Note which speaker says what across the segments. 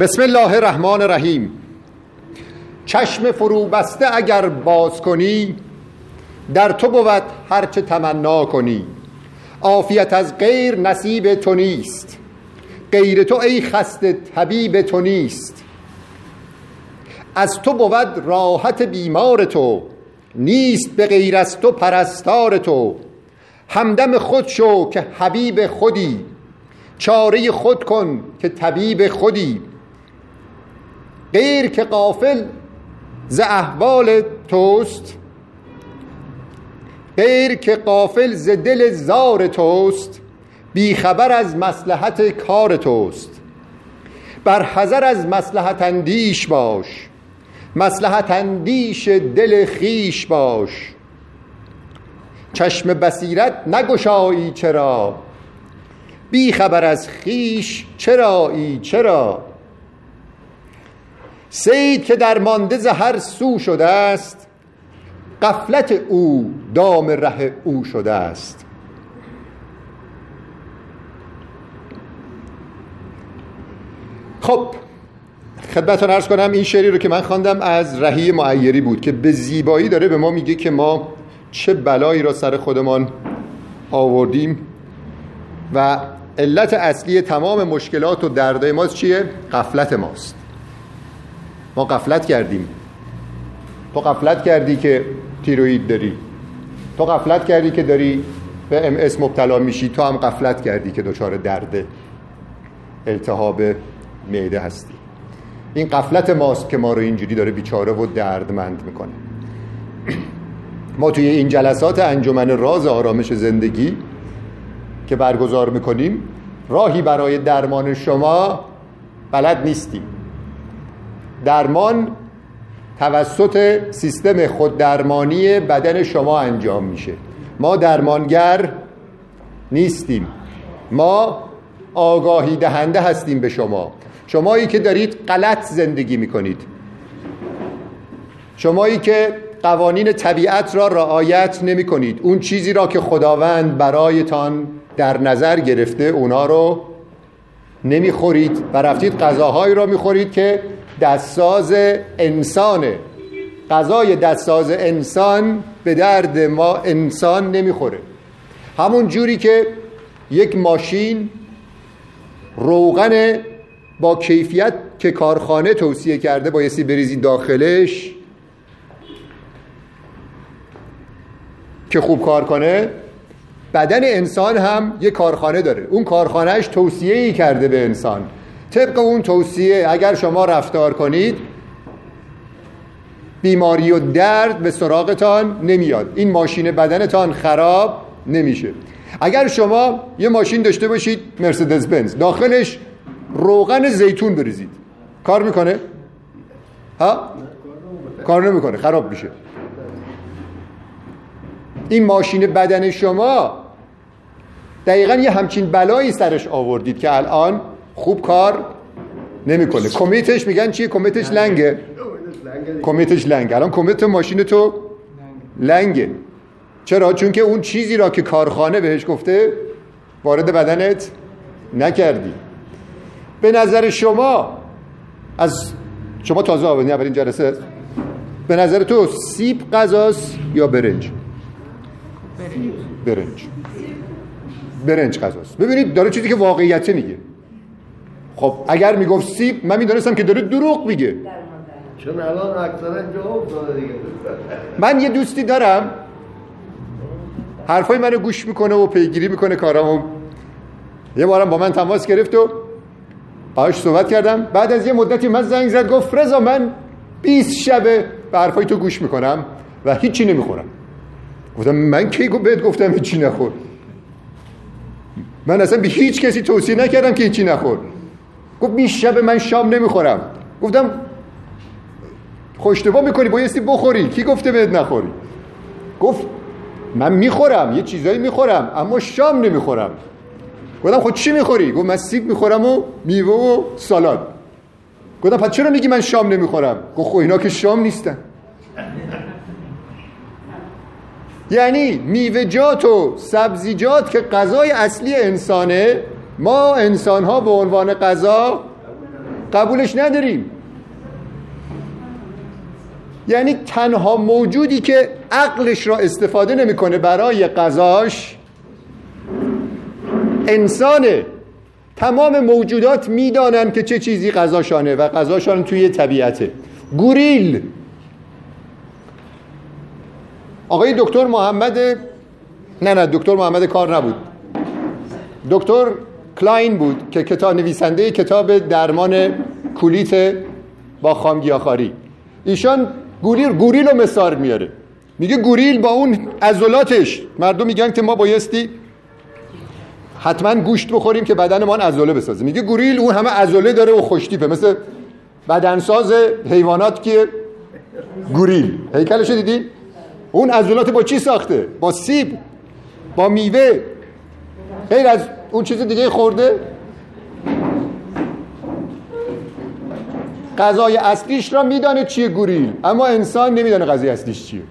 Speaker 1: بسم الله الرحمن الرحیم. چشم فرو بسته اگر باز کنی در تو بود هرچه تمنا کنی. عافیت از غیر نصیب تو نیست غیر تو ای خسته طبیب تو نیست. از تو بود راحت بیمار تو نیست به غیر از تو پرستار تو. همدم خود شو که حبیب خودی چاره خود کن که طبیب خودی. غیر که قافل ز احوال توست غیر که قافل ز دل زار توست بیخبر از مسلحت کار توست. بر حذر از مسلحت اندیش باش مسلحت اندیش دل خیش باش. چشم بصیرت نگشایی چرا بی خبر از خیش چرایی چرا؟ سید که در مانده زهر سو شده است قفلت او دام ره او شده است خب خدمتتون ارز کنم این شعری رو که من خواندم از رهی معیری بود که به زیبایی داره به ما میگه که ما چه بلایی را سر خودمان آوردیم و علت اصلی تمام مشکلات و دردای ماست چیه؟ قفلت ماست ما قفلت کردیم. تو قفلت کردی که تیروید داری. تو قفلت کردی که داری به ام اس مبتلا میشی. تو هم قفلت کردی که دچار درد التهاب معده هستی. این قفلت ماست که ما رو اینجوری داره بیچاره و دردمند می‌کنه. ما توی این جلسات انجمن راز آرامش زندگی که برگزار می‌کنیم راهی برای درمان شما بلد نیستیم. درمان توسط سیستم خوددرمانی بدن شما انجام میشه. ما درمانگر نیستیم. ما آگاهی دهنده هستیم به شما. شمایی که دارید غلط زندگی می‌کنید. شمایی که قوانین طبیعت را رعایت نمی کنید اون چیزی را که خداوند برایتان در نظر گرفته اونا رو نمی‌خورید و رفتید غذاهایی را می‌خورید که دستساز انسانه. غذای دستساز انسان به درد ما انسان نمی‌خوره. همون جوری که یک ماشین روغن با کیفیت که کارخانه توصیه کرده بایستی بریزی داخلش که خوب کار کنه بدن انسان هم یه کارخانه داره. اون کارخانهش توصیه ای کرده به انسان. طبق اون توصیه اگر شما رفتار کنید بیماری و درد به سراغتان نمیاد این ماشین بدنتان خراب نمیشه اگر شما یه ماشین داشته باشید مرسدس بنز داخلش روغن زیتون بریزید کار می‌کنه؟ ها؟ کار نمی‌کنه خراب میشه این ماشین بدن شما دقیقا یه همچین بلایی سرش آوردید که الان خوب کار نمی‌کنه. کمیتش میگن چیه کمیتش لنگه. کمیتش لنگه الان کمیت ماشین تو لنگه. چرا؟ چون که اون چیزی را که کارخانه بهش گفته وارد بدنت نکردی. به نظر شما از شما تازه آبادی اولین جلسه. به نظر تو سیب غذاست یا برنج. برنج. برنج غذاست. ببینید داره چیزی که واقعیت میگه. خب اگر می‌گفت سیب من می‌دونستم که داره دروغ میگه.
Speaker 2: چون الان اکثرا جواب داده دیگه.
Speaker 1: من یه دوستی دارم. حرفای منو گوش می‌کنه و پیگیری می‌کنه کارامو. یه بارم با من تماس گرفت و باهاش صحبت کردم. بعد از یه مدتی من زنگ زد گفت رضا من 20 شبه به حرفای تو گوش می‌کنم و هیچی نمی‌خورم. گفتم من کی بهت گفتم هیچی نخور. من اصلا به هیچ کسی توصیه نکردم که هیچی نخور. گفت 20 شب من شام نمی‌خورم. گفتم خوشتبا می‌کنی بایستی بخوری. کی گفته بهت نخوری؟ گفت من می‌خورم یه چیزایی می‌خورم اما شام نمی‌خورم. گفتم خود خب چی می‌خوری؟ گفت من سیب می‌خورم و میوه و سالاد. گفتم پس چرا میگی من شام نمی‌خورم؟ گفت خب اینا که شام نیستن. یعنی میوهجات و سبزیجات که غذای اصلی انسانه ما انسان ها به عنوان غذا قبولش نداریم. یعنی تنها موجودی که عقلش را استفاده نمی‌کنه برای غذاش انسانه. تمام موجودات می‌دانن که چه چیزی غذاشانه و غذاشان توی طبیعته. گوریل. آقای دکتر محمد نه نه دکتر محمد کار نبود. دکتر کلاین بود که کتاب نویسنده کتاب درمان کولیت با خامگیاخواری ایشان گوریل گوریل رو مثال میاره. میگه گوریل با اون عضلاتش مردم میگن که ما بایستی حتما گوشت بخوریم که بدنمان عضله بسازه. میگه گوریل اون همه عضله داره و خوشتیپه. مثل بدنساز حیوانات که گوریل. هیکلشو دیدی؟ اون عضلات با چی ساخته؟ با سیب با میوه غیر از اون چیز دیگه خورده؟ غذای اصلیش را میدانه چیه گوریل اما انسان نمیدانه غذای اصلیش چیه.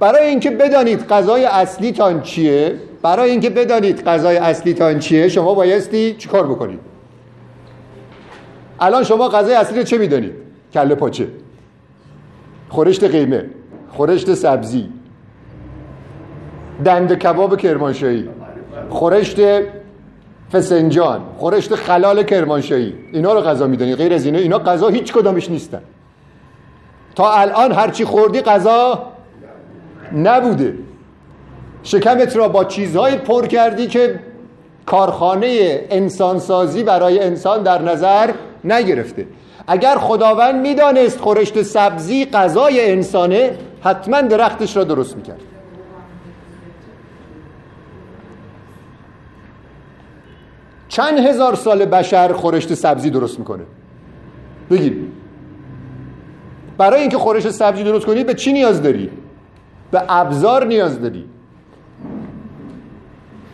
Speaker 1: برای اینکه بدانید غذای اصلیتان چیه برای اینکه بدانید غذای اصلیتان چیه شما بایستی چیکار بکنید؟ الان شما غذای اصلی رو چه می‌دانید؟ کله پاچه. خورشت قیمه. خورشت سبزی. دند کباب کرمانشاهی. خورشت فسنجان خورشت خلال کرمانشاهی. اینا رو غذا می‌دونی غیر از اینا اینا غذا هیچ کدامش نیستن. تا الان هرچی خوردی غذا نبوده. شکمت را با چیزهایی پر کردی که کارخانه انسانسازی برای انسان در نظر نگرفته. اگر خداوند می‌دانست خورشت سبزی غذای انسانه حتما درختش را درست می‌کرد. چند هزار سال بشر خورشت سبزی درست می‌کنه؟ بگیر برای اینکه خورشت سبزی درست کنی به چی نیاز داری؟ به ابزار نیاز داری.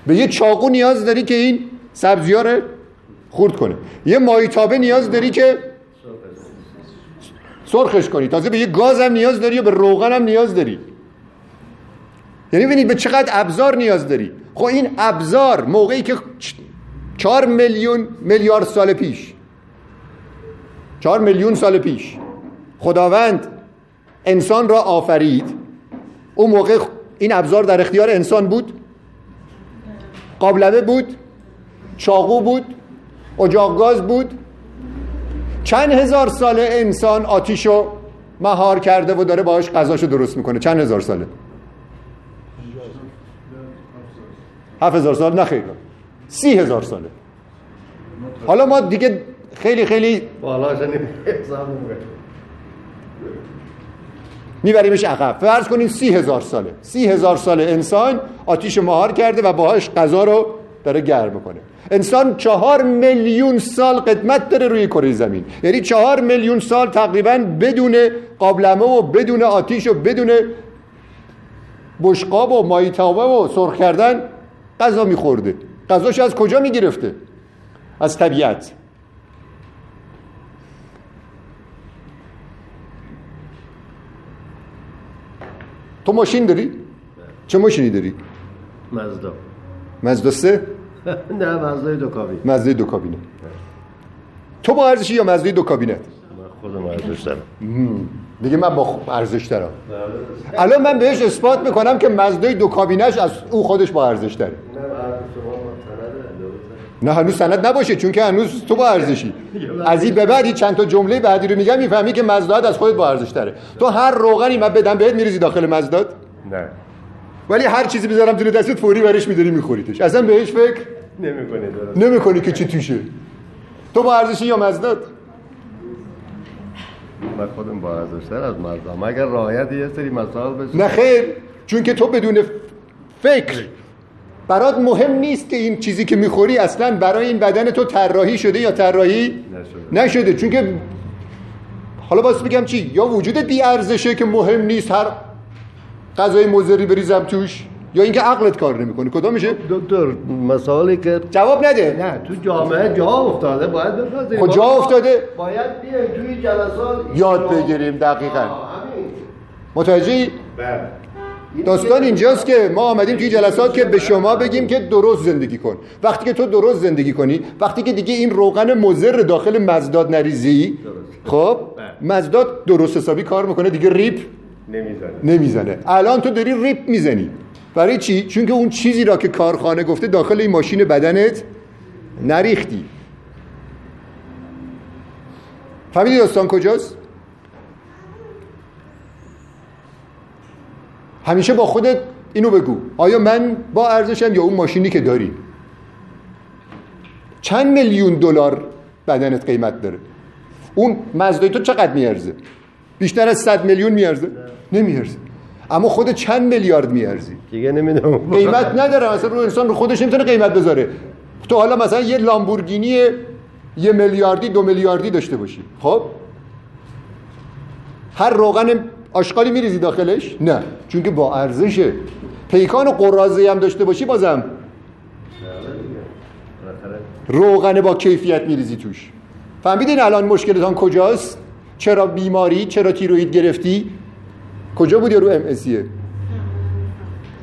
Speaker 1: به یه چاقو نیاز داری که این سبزی رو خورد کنه. یه مایتابه نیاز داری که سرخش کنی. تازه به یه گاز هم نیاز داری و به روغن هم نیاز داری. یعنی ببینید به چقدر ابزار نیاز داری. خب این ابزار موقعی که چهار میلیون میلیارد سال پیش. چهار میلیون سال پیش. خداوند انسان را آفرید. اون موقع این ابزار در اختیار انسان بود. قابلمه بود. چاقو بود. اجاق گاز بود. چند هزار ساله انسان آتیشو مهار کرده و داره باهاش غذاشو درست می‌کنه. چند هزار ساله؟ هفت هزار سال. نه خیلی. سی هزار ساله. حالا ما دیگه خیلی خیلی میبریمش عقب. فرض کنید سی هزار ساله. سی هزار ساله انسان آتیش مهار کرده و باهاش غذا رو داره گرم می‌کنه. انسان چهار میلیون سال قدمت داره روی کره زمین. یعنی چهار میلیون سال تقریبا بدون قابلمه و بدون آتیش و بدون بشقاب و مایتابه و سرخ کردن غذا میخورده. غذاش از کجا می‌گرفته؟ از طبیعت. تو ماشین داری؟ چه ماشینی داری؟
Speaker 2: مزدا.
Speaker 1: مزدا سه؟
Speaker 2: نه مزدای دو کابین.
Speaker 1: مزدای دو کابینه. تو با ارزشی یا مزدای دو کابینت؟ من
Speaker 2: خودم ارزش دارم.
Speaker 1: دیگه من با ارزش دارم. الان من بهش اثبات می‌کنم که مزدای دو کابینش از او خودش با ارزش داره. نه هنوز سند نباشه چون که هنوز تو با ارزشی. از این به بعدی چند تا جمله بعدی رو میگم می‌فهمی که مزداد از خودت با ارزش داره تو هر روغنی من بدم بهت میریزی داخل مزداد؟
Speaker 2: نه.
Speaker 1: ولی هر چیزی بذارم تو دستت فوری برش میداری میخوریتش. اصلا بهش فکر
Speaker 2: نمی‌کنی
Speaker 1: نمی‌کنی که چی توشه. تو با ارزشی یا مزداد؟
Speaker 2: من خودم با ارزشتر از مردم اگر رعایت یه سری مسائل بشه؟
Speaker 1: نه خیر چون که تو بدون فکر برات مهم نیست که این چیزی که می‌خوری اصلا برای این بدن تو طراحی شده یا طراحی
Speaker 2: نشده.
Speaker 1: نشده. چون که حالا باز بگم چی؟ یا وجودت بی ارزشه که مهم نیست هر غذای مزری بریزم توش یا اینکه عقلت کار نمی‌کنه. کدام میشه؟
Speaker 2: دکتر مسائلی که
Speaker 1: جواب نده.
Speaker 2: نه تو جامعه جا افتاده باید بپذیریم.
Speaker 1: خب جا افتاده.
Speaker 2: باید بیایم توی جلسات
Speaker 1: یاد بگیریم دقیقاً. متوجهی؟
Speaker 2: بله.
Speaker 1: داستان اینجاست که ما آمدیم توی جلسات که به شما بگیم که درست زندگی کن. وقتی که تو درست زندگی کنی وقتی که دیگه این روغن مزر داخل مزداد نریزی خب مزداد درست حسابی کار می‌کنه دیگه ریپ
Speaker 2: نمی‌زنه.
Speaker 1: نمی‌زنه. الان تو داری ریپ می‌زنی. برای چی؟ چون که اون چیزی را که کارخانه گفته داخل این ماشین بدنت نریختی. فهمیدی داستان کجاست؟ همیشه با خودت اینو بگو. آیا من با ارزشم یا اون ماشینی که داری؟ چند میلیون دلار بدنت قیمت داره؟ اون مزدای تو چقدر میارزه؟ بیشتر از 100 میلیون میارزه؟ نمیارزه. اما خود چند میلیارد میارزی؟
Speaker 2: دیگه نمی‌دونم.
Speaker 1: قیمت نداره. مثلا رو انسان رو خودش نمی‌تونه قیمت بذاره. تو حالا مثلا یه لامبورگینی یه میلیاردی دو میلیاردی داشته باشی. خب؟ هر روغن آشغالی میریزی داخلش؟ نه. چون که با ارزشه. پیکان و قرازه هم داشته باشی بازم. روغن با کیفیت میریزی توش. فهمیدین الان مشکلتان کجاست؟ چرا بیماری چرا تیروید گرفتی؟ کجا بودی رو ام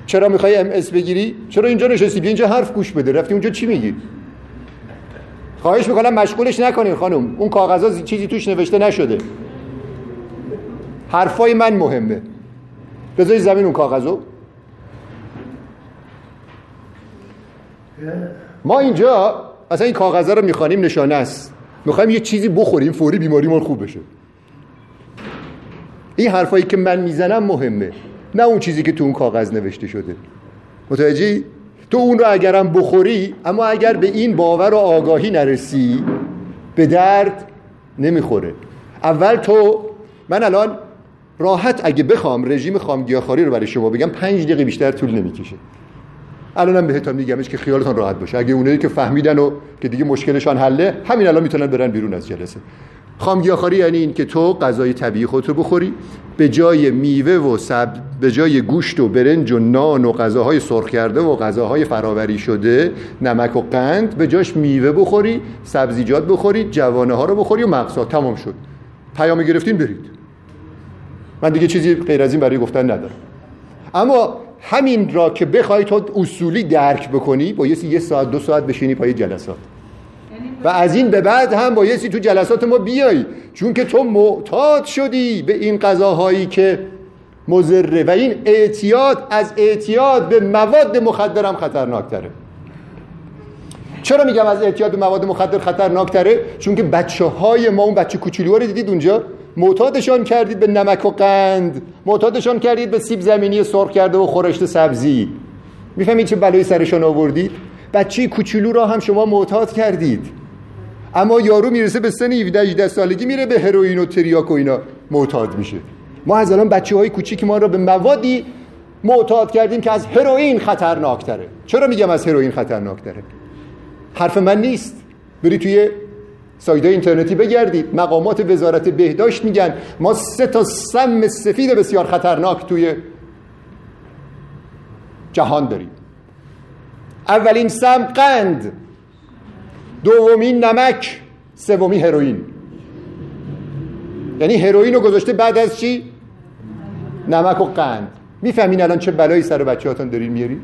Speaker 1: چرا می‌خوای ام بگیری؟ چرا اینجا نشستی؟ بیا اینجا حرف گوش بده. رفتی اونجا چی میگی؟ خواهش می‌کنم مشغولش نکنین خانم. اون کاغذا چیزی توش نوشته نشده. حرفای من مهمه. بذاری زمین اون کاغذو. ما اینجا اصلا این کاغذ رو می‌خوانیم نشانه است. می‌خوایم یه چیزی بخوریم فوری بیماریمون خوب بشه. این حرفایی که من می‌زنم مهمه نه اون چیزی که تو اون کاغذ نوشته شده. متوجهی؟ تو اون رو اگرم بخوری اما اگر به این باور و آگاهی نرسی به درد نمی‌خوره. اول تو من الان راحت اگه بخوام رژیم خامگیاخواری رو برای شما بگم پنج دقیقه بیشتر طول نمی‌کشه. الانم بهتون میگمش که خیالتان راحت باشه. اگه اونایی که فهمیدن و که دیگه مشکلشان حله همین الان می‌تونن برن بیرون از جلسه. خامگیاخواری یعنی این که تو غذای طبیعی خودت رو بخوری به جای میوه و سب به جای گوشت و برنج و نان و غذاهای سرخ کرده و غذاهای فراوری شده نمک و قند به جاش میوه بخوری سبزیجات بخوری جوانه ها رو بخوری و مغزها تمام شد. پیام گرفتین برید. من دیگه چیزی غیر از این برای گفتن ندارم. اما همین را که بخوای تو اصولی درک بکنی با یه ساعت دو ساعت بشینی پای جلسات. و از این به بعد هم بایستی تو جلسات ما بیای. چون که تو معتاد شدی به این غذاهایی که مزره و این اعتیاد از اعتیاد به مواد مخدر هم خطرناکتره. چرا میگم از اعتیاد به مواد مخدر خطرناکتره؟ چون که بچه های ما اون بچه کوچولو رو دیدید اونجا؟ معتادشان کردید به نمک و قند معتادشان کردید به سیب زمینی سرخ کرده و خورشت سبزی. می‌فهمید چه بلایی سرشان آوردید؟ بچه کوچولو را هم شما معتاد کردید. اما یارو می‌رسه به سن 17 18 سالگی میره به هروئین و تریاک و اینا معتاد میشه. ما از الان بچه های کوچیک ما را به موادی معتاد کردیم که از هروئین خطرناکتره. چرا میگم از هروئین خطرناکتره؟ حرف من نیست. بری توی سایده اینترنتی بگردید. مقامات وزارت بهداشت میگن ما سه تا سم سفید بسیار خطرناک توی جهان داریم. اولین سم قند دومین نمک سومی هروئین. یعنی هروئین رو گذاشته بعد از چی؟ نمک و قند. می‌فهمین الان چه بلایی سر بچه هاتون دارین میارید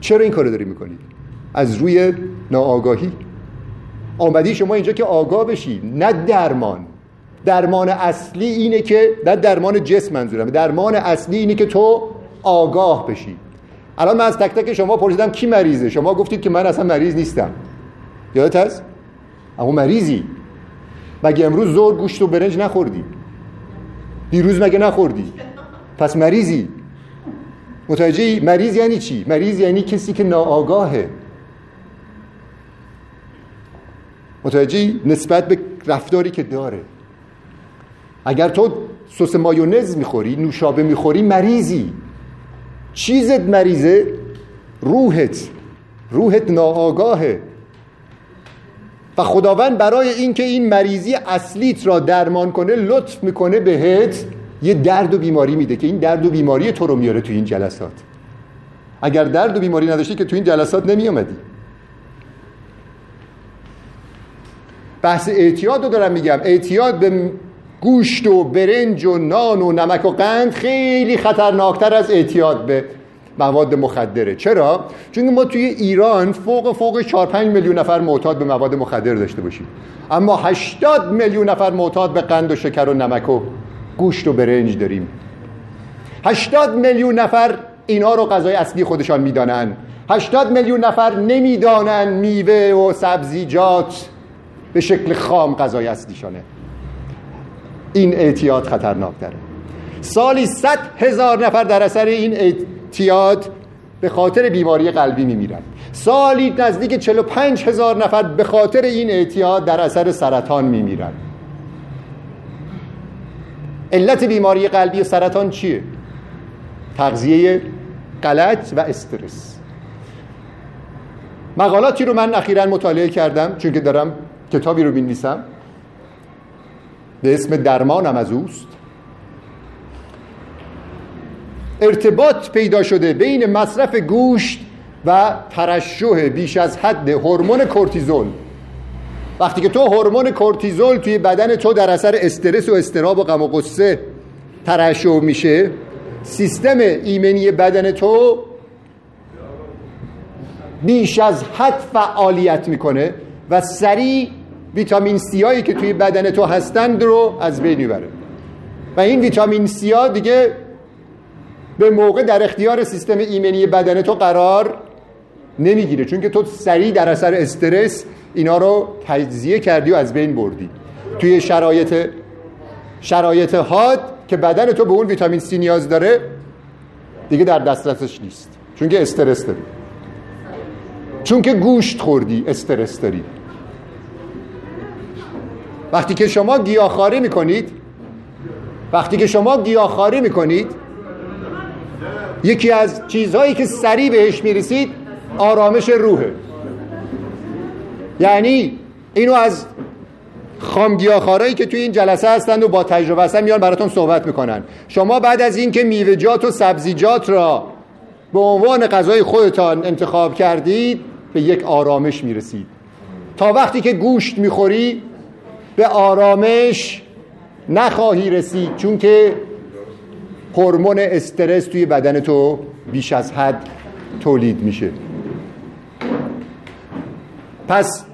Speaker 1: چرا این کارو داری می‌کنید؟ از روی ناآگاهی؟ آمدی شما اینجا که آگاه بشی نه درمان. درمان اصلی اینه که نه درمان جسم منظورم درمان اصلی اینه که تو آگاه بشی. الان من از تک تک شما پرسیدم کی مریضه؟ شما گفتید که من اصلا مریض نیستم. یادت هست؟ اما مریضی. مگه امروز زور گوشت و برنج نخوردی؟ دیروز مگه نخوردی؟ پس مریضی. متوجهی؟ مریض یعنی چی؟ مریض یعنی کسی که ناآگاهه. متوجهی؟ نسبت به رفتاری که داره. اگر تو سس مایونز می‌خوری نوشابه می‌خوری مریضی. چیزت مریضه؟ روحت. روحت ناآگاهه. و خداوند برای اینکه این مریضی اصلیت را درمان کنه لطف می‌کنه بهت یه درد و بیماری میده که این درد و بیماری تو رو میاره تو این جلسات. اگر درد و بیماری نداشتی که تو این جلسات نمی بحث اعتیاد رو دارم میگم. اعتیاد به گوشت و برنج و نان و نمک و قند خیلی خطرناکتر از اعتیاد به مواد مخدره. چرا؟ چون ما توی ایران فوق فوق 4 5 میلیون نفر معتاد به مواد مخدر داشته باشیم. اما 80 میلیون نفر معتاد به قند و شکر و نمک و گوشت و برنج داریم. 80 میلیون نفر اینا رو غذای اصلی خودشان می‌دانن. 80 میلیون نفر نمی‌دانن میوه و سبزیجات. به شکل خام غذای اصلیشانه. این اعتیاد خطرناک داره. سالی 100 هزار نفر در اثر این اعتیاد به خاطر بیماری قلبی میمیرن سالی نزدیک 45 هزار نفر به خاطر این اعتیاد در اثر سرطان میمیرن علت بیماری قلبی و سرطان چیه؟ تغذیه غلط و استرس. مقالاتی رو من اخیرا مطالعه کردم چون که دارم کتابی رو بنویسم به اسم درمانم از اوست. ارتباط پیدا شده بین مصرف گوشت و ترشح بیش از حد هورمون کورتیزول. وقتی که تو هورمون کورتیزول توی بدن تو در اثر استرس و استراب و غم و غصه ترشح میشه سیستم ایمنی بدن تو بیش از حد فعالیت می‌کنه و سریع ویتامین سی هایی که توی بدن تو هستند رو از بین می‌بره. و این ویتامین سی ها دیگه به موقع در اختیار سیستم ایمنی بدن تو قرار نمی‌گیره. چون که تو سریع در اثر استرس اینا رو تجزیه کردی و از بین بردی. توی شرایط شرایط حاد که بدن تو به اون ویتامین سی نیاز داره دیگه در دسترسش نیست. چون که استرس داری. چون که گوشت خوردی استرس داری. وقتی که شما گیاهخواری می‌کنید وقتی که شما گیاهخواری می‌کنید یکی از چیزهایی که سریع بهش می‌رسید آرامش روحه. یعنی اینو از خامگیاخارایی که توی این جلسه هستند و با تجربه هستن میان براتون صحبت می‌کنن. شما بعد از اینکه میوه‌جات و سبزیجات را به عنوان غذای خودتان انتخاب کردید به یک آرامش می‌رسید. تا وقتی که گوشت می‌خوری به آرامش نخواهی رسید چون که هورمون استرس توی بدن تو بیش از حد تولید میشه. پس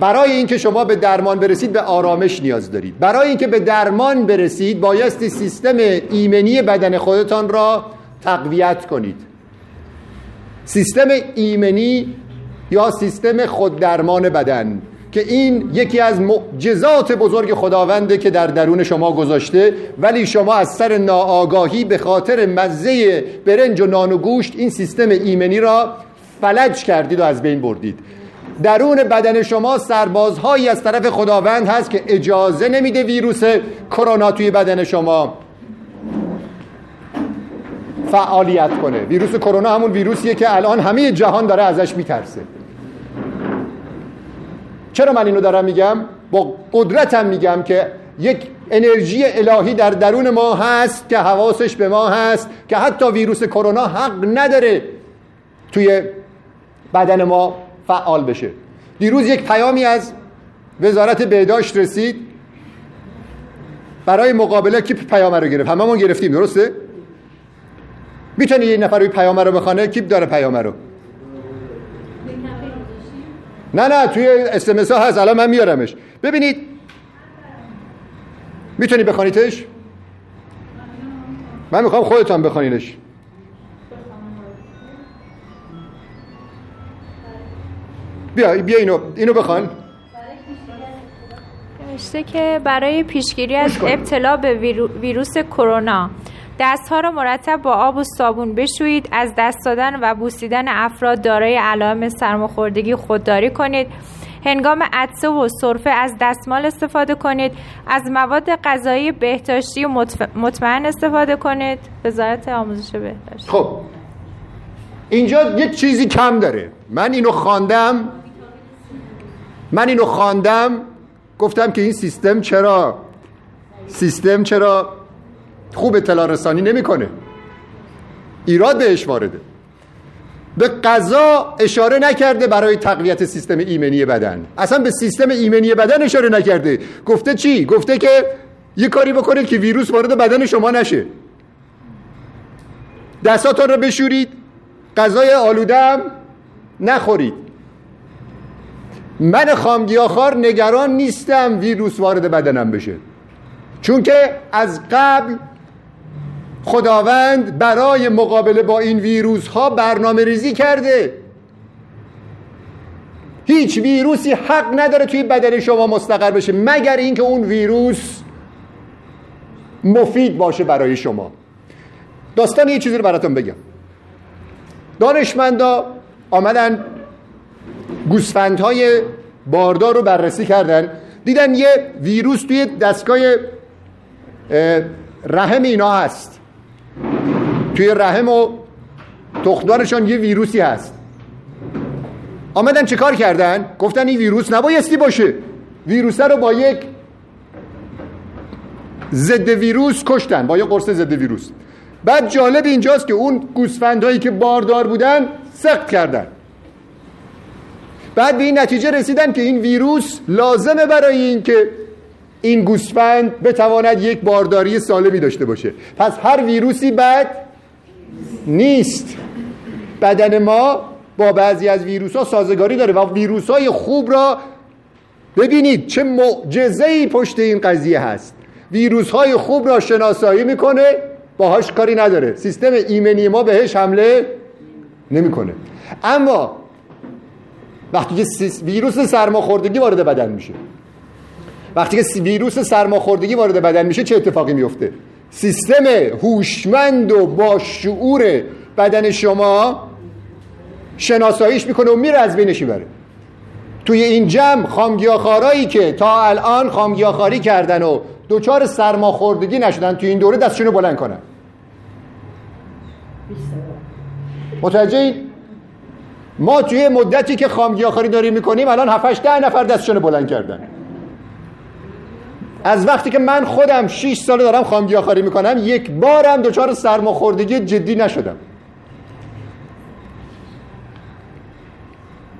Speaker 1: برای اینکه شما به درمان برسید به آرامش نیاز دارید. برای اینکه به درمان برسید بایستی سیستم ایمنی بدن خودتان را تقویت کنید. سیستم ایمنی یا سیستم خوددرمان بدن. که این یکی از معجزات بزرگ خداونده که در درون شما گذاشته ولی شما از سر ناآگاهی به خاطر مزه برنج و نان و گوشت این سیستم ایمنی را فلج کردید و از بین بردید. درون بدن شما سربازهایی از طرف خداوند هست که اجازه نمیده ویروس کرونا توی بدن شما فعالیت کنه. ویروس کرونا همون ویروسیه که الان همه جهان داره ازش میترسه. چرا من اینو دارم میگم؟ با قدرتم میگم که یک انرژی الهی در درون ما هست که حواسش به ما هست که حتی ویروس کرونا حق نداره توی بدن ما فعال بشه. دیروز یک پیامی از وزارت بهداشت رسید. برای مقابله کی پیام رو گرفت؟ هممون گرفتیم درسته؟ می‌تونی یه نفر روی پیام رو بخونه کی داره پیام رو؟ نه نه توی اسمس ها هست الان من میارمش. ببینید. می‌تونی بخونیدش من می‌خوام خودتان بخونینش. بیا بیا اینو اینو بخوان.
Speaker 3: نوشته که برای پیشگیری از ابتلا به ویروس کرونا دستها را مرتب با آب و صابون بشویید از دست دادن و بوسیدن افراد دارای علائم سرماخوردگی خودداری کنید. هنگام عطسه و سرفه از دستمال استفاده کنید. از مواد غذایی بهداشتی مطمئن استفاده کنید. وزارت آموزش بهداشت.
Speaker 1: خب. اینجا یک چیزی کم داره. من اینو خواندم. من اینو خواندم. گفتم که این سیستم چرا؟ سیستم چرا؟ خوب اطلاع رسانی نمی‌کنه. ایراد بهش وارده. به غذا اشاره نکرده برای تقویت سیستم ایمنی بدن. اصلا به سیستم ایمنی بدن اشاره نکرده. گفته چی؟ گفته که یه کاری بکنید که ویروس وارد بدن شما نشه. دستاتون رو بشورید غذای آلودم نخورید. من خامگیاخوار نگران نیستم ویروس وارد بدنم بشه. چون که از قبل خداوند برای مقابله با این ویروس ها برنامه ریزی کرده. هیچ ویروسی حق نداره توی بدن شما مستقر بشه مگر اینکه اون ویروس مفید باشه برای شما. داستان یه چیزی رو براتون بگم. دانشمندا آمدن گوسفندهای باردار رو بررسی کردن دیدن یه ویروس توی دستگاه رحم اینا هست. توی رحم و تخمدانشان یه ویروسی هست. آمدن چه کار کردن؟ گفتن این ویروس نبایستی باشه. ویروس رو با یک ضد ویروس کشتن با یه قرص ضد ویروس. بعد جالب اینجاست که اون گوسفندهایی که باردار بودن سخت کردن. بعد به این نتیجه رسیدن که این ویروس لازمه برای اینکه این گوسفند بتواند یک بارداری سالمی داشته باشه. پس هر ویروسی بد نیست. بدن ما با بعضی از ویروس ها سازگاری داره و ویروس های خوب را ببینید چه معجزه ای پشت این قضیه هست. ویروس های خوب را شناسایی می‌کنه باهاش کاری نداره. سیستم ایمنی ما بهش حمله نمی‌کنه. اما وقتی که ویروس سرماخوردگی وارد بدن میشه وقتی که ویروس سرماخوردگی وارد بدن میشه چه اتفاقی میفته؟ سیستم هوشمند و با شعور بدن شما شناساییش می‌کنه و میره از بینش می‌بره توی این جمع خامگیاخارایی که تا الان خامگیاخاری کردن و دوچار سرماخوردگی نشدن توی این دوره دستشون بلند کنن. متوجه ما توی مدتی که خامگیاخاری داریم می‌کنیم الان 7 ده نفر دستشون بلند کردن. از وقتی که من خودم 6 سال دارم خامگیاخاری می‌کنم یک بارم دچار سرماخوردگی جدی نشدم.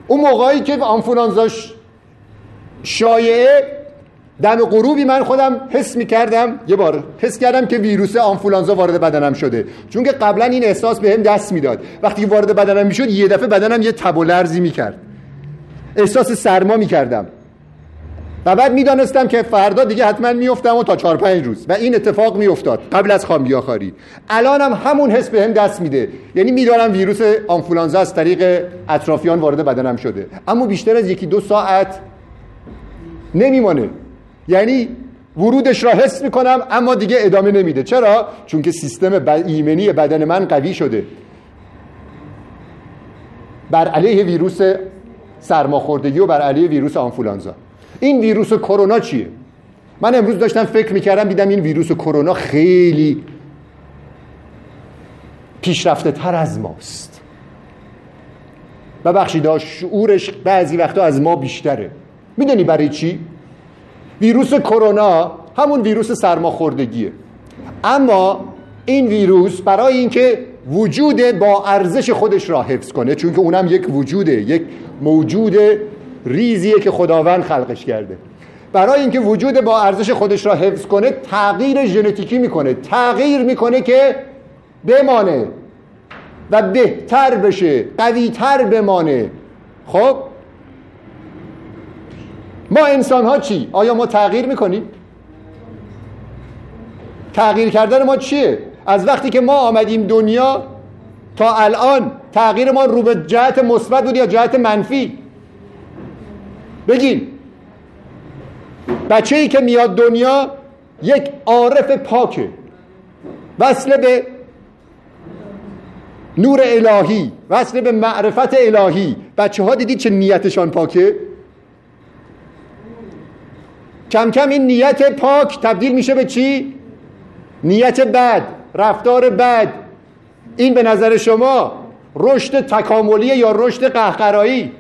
Speaker 1: اون موقعی که آنفولانزاش شایعه دم غروبی من خودم حس می‌کردم یه بار حس کردم که ویروس آنفولانزا وارد بدنم شده. چون که قبلا این احساس بهم دست می‌داد. وقتی وارد بدنم می‌شد یه دفعه بدنم یه تب و لرزی می‌کرد. احساس سرما می‌کردم. و بعد می‌دانستم که فردا دیگه حتما میفتم و تا چهار پنج روز. و این اتفاق میافتاد. قبل از خامگیاخواری الانم همون حس بهم دست میده. یعنی می‌دانم ویروس آنفولانزا از طریق اطرافیان وارد بدنم شده. اما بیشتر از یکی دو ساعت نمیمانه. یعنی ورودش را حس می‌کنم اما دیگه ادامه نمیده. چرا؟ چون که سیستم ایمنی بدن من قوی شده. بر علیه ویروس سرماخوردگی و بر علیه ویروس آنفولانزا. این ویروس کرونا چیه؟ من امروز داشتم فکر می‌کردم دیدم این ویروس کرونا خیلی پیشرفته تر از ماست. و بخشی داشت شعورش بعضی وقتا از ما بیشتره. می‌دونی برای چی؟ ویروس کرونا همون ویروس سرماخوردگیه. اما این ویروس برای اینکه وجود با ارزش خودش را حفظ کنه چون که اونم یک وجوده یک موجود ریزیه که خداوند خلقش کرده برای اینکه وجود با ارزش خودش را حفظ کنه تغییر ژنتیکی می‌کنه تغییر می‌کنه که بمانه و بهتر بشه قویتر بمانه خب ما انسان ها چی؟ آیا ما تغییر می‌کنیم؟ تغییر کردن ما چیه؟ از وقتی که ما آمدیم دنیا تا الان تغییر ما رو به جهت مثبت بود یا جهت منفی بگین. بچه ای که میاد دنیا یک عارف پاکه. وصل به نور الهی وصل به معرفت الهی. بچه ها دیدید چه نیتشان پاکه؟ کم کم این نیت پاک تبدیل میشه به چی؟ نیت بد رفتار بد. این به نظر شما رشد تکاملی یا رشد قهقرایی؟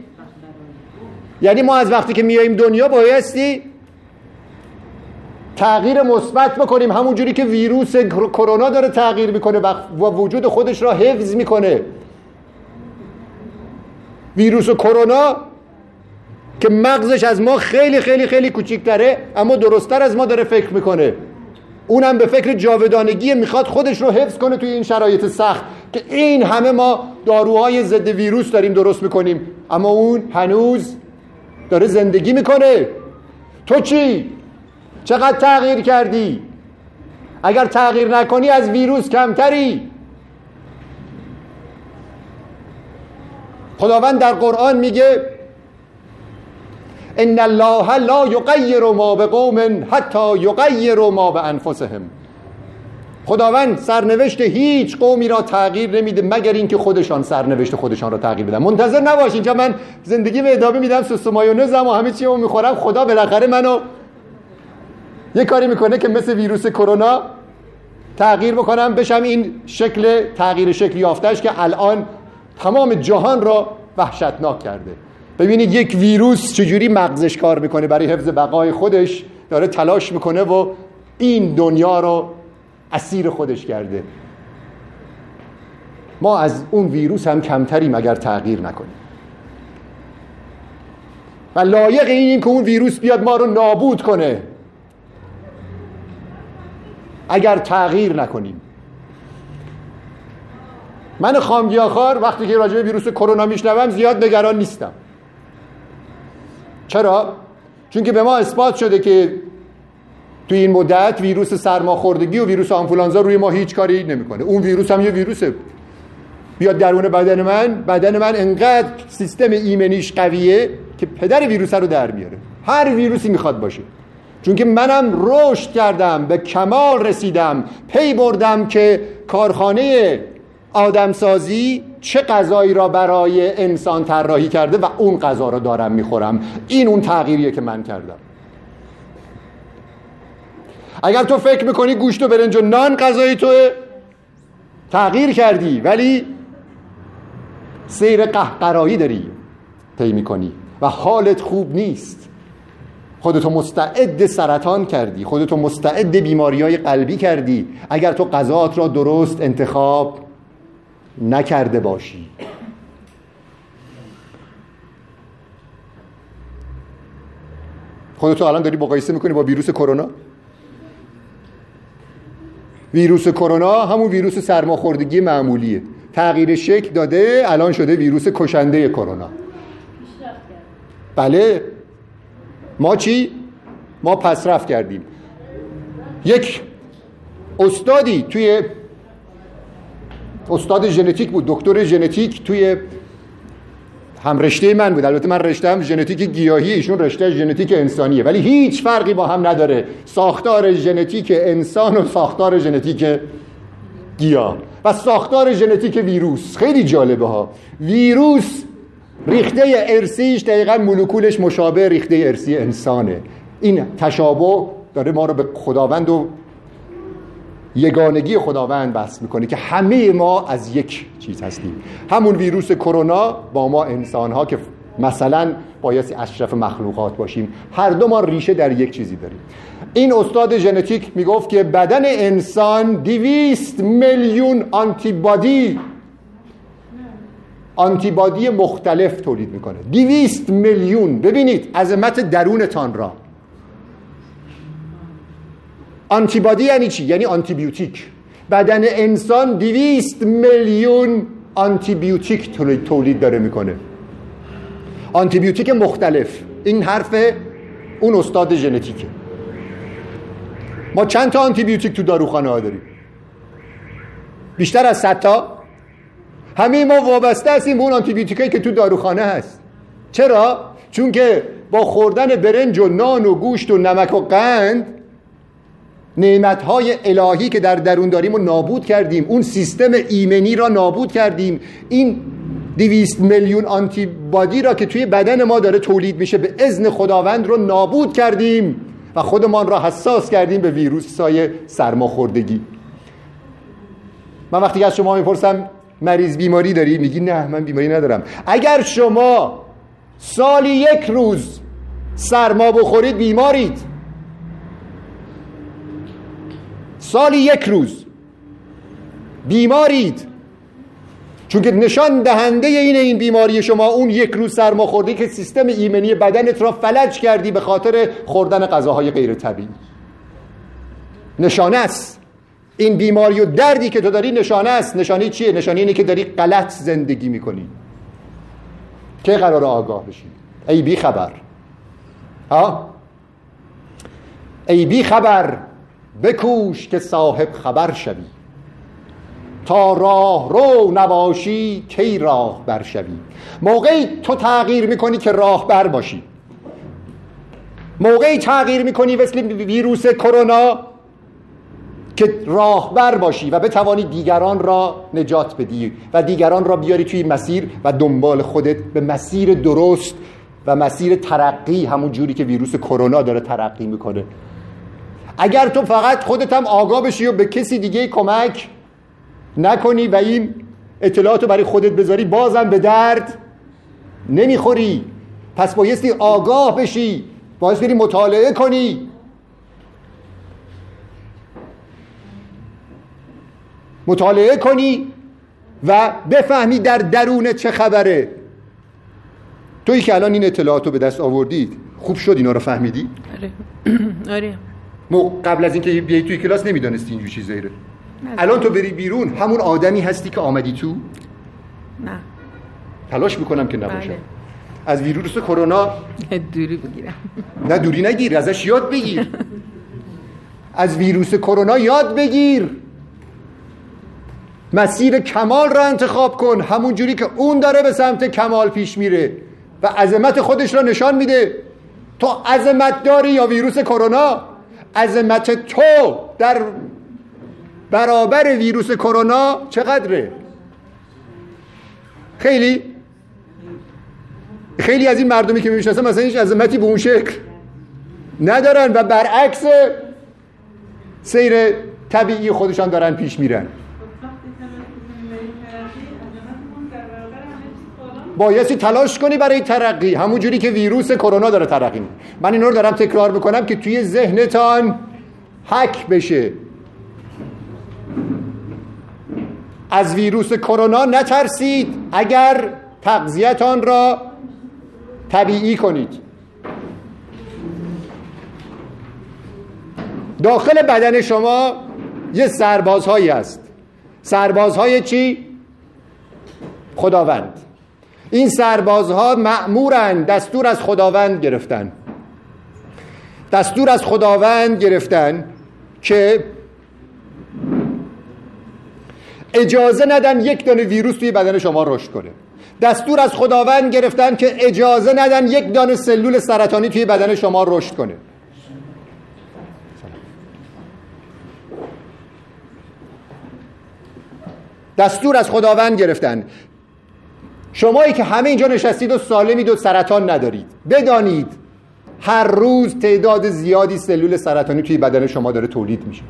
Speaker 1: یعنی ما از وقتی که میاییم دنیا بایستی تغییر مثبت بکنیم. همون جوری که ویروس کرونا داره تغییر می‌کنه و وجود خودش را حفظ می‌کنه. ویروس کرونا که مغزش از ما خیلی خیلی خیلی کوچیکتره اما درستتر از ما داره فکر می‌کنه. اونم به فکر جاودانگی می‌خواد خودش رو حفظ کنه توی این شرایط سخت که این همه ما داروهای ضد ویروس داریم درست می‌کنیم. اما اون هنوز داره زندگی می‌کنه تو چی؟ چقدر تغییر کردی؟ اگر تغییر نکنی از ویروس کمتری خداوند در قرآن میگه ان الله لا یغیر ما بقوم حتی یغیر ما بانفسهم خداوند سرنوشت هیچ قومی را تغییر نمیده مگر اینکه خودشان سرنوشت خودشان را تغییر بدن. منتظر نباشین که من زندگی به ادامه میدم سس و مایونزم و همه چی رو می‌خورم. خدا بالاخره منو یه کاری می‌کنه که مثل ویروس کرونا تغییر بکنم بشم این شکل تغییر شکل یافتش که الان تمام جهان را وحشتناک کرده. ببینید یک ویروس چجوری مغزش کار می‌کنه برای حفظ بقای خودش. داره تلاش می‌کنه و این دنیا رو اسیر خودش کرده. ما از اون ویروس هم کمتریم اگر تغییر نکنیم. و لایق این که اون ویروس بیاد ما رو نابود کنه. اگر تغییر نکنیم. من خامگیاخوار وقتی که راجع به ویروس کرونا میشنوم زیاد نگران نیستم. چرا؟ چون که به ما اثبات شده که توی این مدت ویروس سرماخوردگی و ویروس آنفولانزا روی ما هیچ کاری نمی‌کنه. اون ویروس هم یه ویروسه. بیاد درون بدن من بدن من انقدر سیستم ایمنیش قویه که پدر ویروس رو در میاره. هر ویروسی می‌خواد باشه. چون که منم رشد کردم به کمال رسیدم پی بردم که کارخانه آدمسازی چه غذایی را برای انسان طراحی کرده و اون غذا را دارم می‌خورم. این اون تغییریه که من کردم. اگر تو فکر می‌کنی گوشت و برنج و نان غذای توه تغییر کردی ولی سیر قهقرایی داری طی می‌کنی و حالت خوب نیست. خودتو مستعد سرطان کردی خودتو مستعد بیماری های قلبی کردی. اگر تو غذات را درست انتخاب نکرده باشی. خودتو الان داری مقایسه می‌کنی با ویروس کرونا؟ ویروس کرونا همون ویروس سرماخوردگی معمولیه. تغییر شکل داده الان شده ویروس کشنده کرونا. بله. ما چی؟ ما پسرفت کردیم. یک استادی توی استاد ژنتیک بود دکتر ژنتیک توی هم رشته من بود. البته من رشتم ژنتیک گیاهی ایشون رشته ژنتیک انسانیه. ولی هیچ فرقی با هم نداره. ساختار ژنتیک انسان و ساختار ژنتیک گیاه. و ساختار ژنتیک ویروس. خیلی جالبه ها. ویروس ریخته ارسیش دقیقا مولکولش مشابه ریخته ارسی انسانه. این تشابه داره ما رو به خداوند و یگانگی خداوند بس می‌کنه که همه ما از یک چیز هستیم. همون ویروس کرونا با ما انسان ها که مثلا بایستی اشرف مخلوقات باشیم. هر دو ما ریشه در یک چیزی داریم. این استاد ژنتیک می‌گفت که بدن انسان دیویست میلیون آنتیبادی آنتیبادی مختلف تولید می‌کنه. دیویست میلیون. ببینید عظمت درونتان را. آنتیبادی یعنی چی؟ یعنی آنتیبیوتیک بدن انسان دیویست میلیون آنتیبیوتیک تولید داره می‌کنه. آنتیبیوتیک مختلف. این حرف اون استاد ژنتیکه. ما چند تا آنتیبیوتیک تو داروخانه ها داریم؟ بیشتر از صد تا. همه ما وابسته هستیم به اون آنتیبیوتیکایی که تو داروخانه هست. چرا؟ چون که با خوردن برنج و نان و گوشت و نمک و قند نعمتهای الهی که در درون داریم رو نابود کردیم. اون سیستم ایمنی را نابود کردیم. این دویست میلیون آنتیبادی را که توی بدن ما داره تولید میشه به ازن خداوند رو نابود کردیم و خودمان را حساس کردیم به ویروس های سرماخوردگی. من وقتی از شما می‌پرسم مریض بیماری داری؟ میگی نه من بیماری ندارم. اگر شما سالی یک روز سرما بخورید بیمارید. سالی یک روز بیمارید. چون که نشان دهنده این این بیماری شما اون یک روز سرماخوردی که سیستم ایمنی بدنت را فلج کردی به خاطر خوردن غذاهای غیر طبیعی. نشانه است. این بیماری و دردی که تو داری نشانه است. نشانه چیه؟ نشانه اینه که داری غلط زندگی می‌کنی. که قرار آگاه بشی؟ ای بی خبر ها؟ ای بی خبر بکوش که صاحب خبر شوی. تا راه رو نباشی کی راه بر شوی. موقعی تو تغییر می‌کنی که راه بر باشی. موقعی تغییر می‌کنی مثل ویروس کرونا که راهبر باشی و بتوانی دیگران را نجات بدی و دیگران را بیاری توی مسیر و دنبال خودت به مسیر درست و مسیر ترقی همون جوری که ویروس کرونا داره ترقی می‌کنه. اگر تو فقط خودت هم آگاه بشی و به کسی دیگه کمک نکنی و این اطلاعاتو برای خودت بذاری بازم به درد نمی‌خوری. پس بایستی آگاه بشی باید بری مطالعه کنی. مطالعه کنی و بفهمی در درون چه خبره. تویی که الان این اطلاعات رو به دست آوردید خوب شد اینا رو فهمیدی؟
Speaker 4: آره. آره.
Speaker 1: قبل از اینکه بیای توی کلاس نمی‌دانستی اینجور چیزایی رو. الان تو بری بیرون همون آدمی هستی که آمدی تو؟
Speaker 4: نه.
Speaker 1: تلاش می‌کنم که نباشم.
Speaker 4: بله.
Speaker 1: از ویروس کرونا
Speaker 4: دوری بگیرم.
Speaker 1: نه دوری نگیر ازش یاد بگیر. از ویروس کرونا یاد بگیر. مسیر کمال را انتخاب کن. همون جوری که اون داره به سمت کمال پیش میره و عظمت خودش را نشان میده. تو عظمت داری یا ویروس کرونا؟ عظمت تو در برابر ویروس کرونا چقدره؟ خیلی خیلی از این مردمی که می‌شناسن مثلا هیچ عظمتی به اون شکل ندارن و برعکس سیر طبیعی خودشان دارن پیش میرن. بایستی تلاش کنی برای ترقی. همون جوری که ویروس کرونا داره ترقی من این رو دارم تکرار می‌کنم که توی ذهنتان حک بشه. از ویروس کرونا نترسید. اگر تغذیتان را طبیعی کنید. داخل بدن شما یه سربازهایی هست. سربازهای چی؟ خداوند. این سربازها معمورن دستور از خداوند گرفتن. دستور از خداوند گرفتن که اجازه ندن یک دانه ویروس توی بدن شما رشد کنه. دستور از خداوند گرفتن که اجازه ندن یک دانه سلول سرطانی توی بدن شما رشد کنه. دستور از خداوند گرفتن. شمایی که همه اینجا نشستید و سالمید و سرطان ندارید. بدانید هر روز تعداد زیادی سلول سرطانی توی بدن شما داره تولید میشه.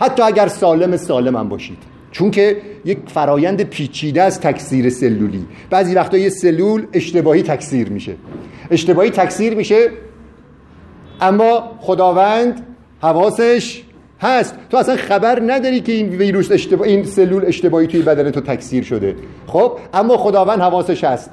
Speaker 1: حتی اگر سالم سالم هم باشید. چون که یک فرایند پیچیده از تکثیر سلولی. بعضی وقتا یه سلول اشتباهی تکثیر میشه. اشتباهی تکثیر میشه اما خداوند حواسش هست. تو اصلا خبر نداری که این ویروس اشتباه این سلول اشتباهی توی بدن تو تکثیر شده. خب اما خداوند حواسش هست.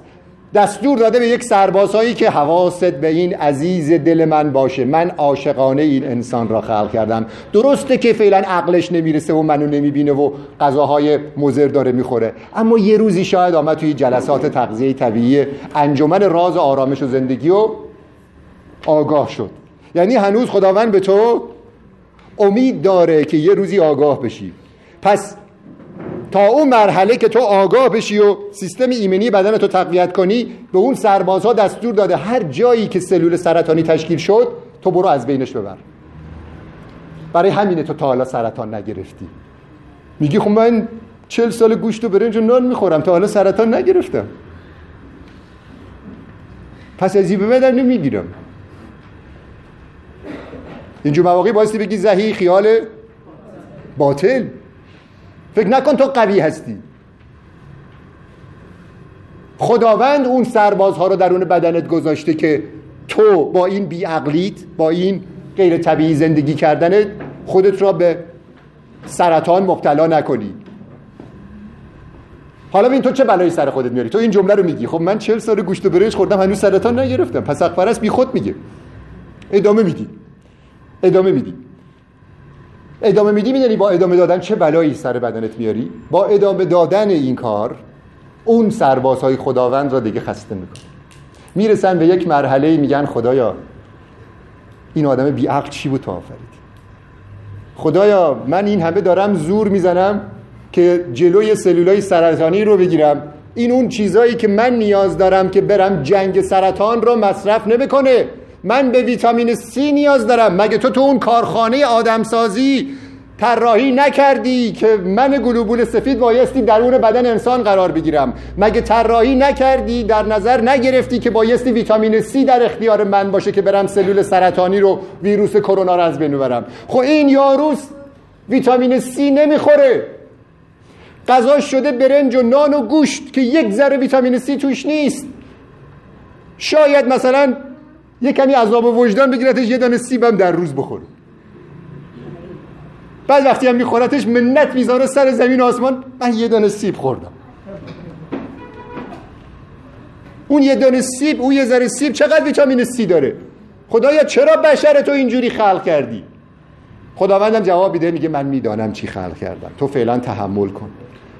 Speaker 1: دستور داده به یک سربازهایی که حواست به این عزیز دل من باشه. من عاشقانه این انسان را خلق کردم. درسته که فعلا عقلش نمی‌رسه و منو نمی‌بینه و غذاهای مضر داره می‌خوره. اما یه روزی شاید آمد توی جلسات تغذیه طبیعی انجمن راز آرامش و زندگی و آگاه شد. یعنی هنوز خداوند به تو امید داره که یه روزی آگاه بشی. پس تا اون مرحله که تو آگاه بشی و سیستم ایمنی بدن تو تقویت کنی به اون سربازها دستور داده هر جایی که سلول سرطانی تشکیل شد تو برو از بینش ببر. برای همینه تو تا حالا سرطان نگرفتی. میگی خب من چل سال گوشت و برنج و نان می‌خورم تا حالا سرطان نگرفتم. پس از این به نمی‌گیرم. اینجور مواقعی بایستی بگی زهی خیال باطل. فکر نکن تو قوی هستی. خداوند اون سربازها رو درون بدنت گذاشته که تو با این بیعقلیت با این غیر طبیعی زندگی کردن خودت را به سرطان مبتلا نکنی. حالا ببین تو چه بلایی سر خودت میاری؟ تو این جمله رو میگی. خب من 40 سال گوشت و برنج خوردم هنوز سرطان نگرفتم. پس اقفرس بی خود میگه. ادامه میدی. ادامه میدی. ادامه میدی می‌دونی با ادامه دادن چه بلایی سر بدنت میاری؟ با ادامه دادن این کار اون سربازهای خداوند را دیگه خسته می‌کنه می‌رسن به یک مرحله میگن خدایا این آدم بیعقل چی بود تو آفرید؟ خدایا من این همه دارم زور می‌زنم که جلوی سلولای سرطانی رو بگیرم. این اون چیزایی که من نیاز دارم که برم جنگ سرطان رو مصرف نمی‌کنه. من به ویتامین C نیاز دارم. مگه تو تو اون کارخانه آدمسازی طراحی نکردی که من گلوبول سفید بایستی درون بدن انسان قرار بگیرم؟ مگه طراحی نکردی در نظر نگرفتی که بایستی ویتامین C در اختیار من باشه که برم سلول سرطانی رو ویروس کرونا رو از بین ببرم؟ خب این یاروس ویتامین C نمی‌خوره. غذا شده برنج و نان و گوشت که یک ذره ویتامین C توش نیست. شاید مثلا یه کمی عذاب وجدان بگیرتش یه دانه سیبم در روز بخوره. بعد وقتی هم میخورتش منت می‌ذاره سر زمین و آسمان من یه دانه سیب خوردم. اون یه دانه سیب اون یه ذره سیب چقدر ویتامین سی داره؟ خدایا چرا بشر تو اینجوری خلق کردی؟ خداوندم جواب میده میگه من می‌دانم چی خلق کردم. تو فعلا تحمل کن.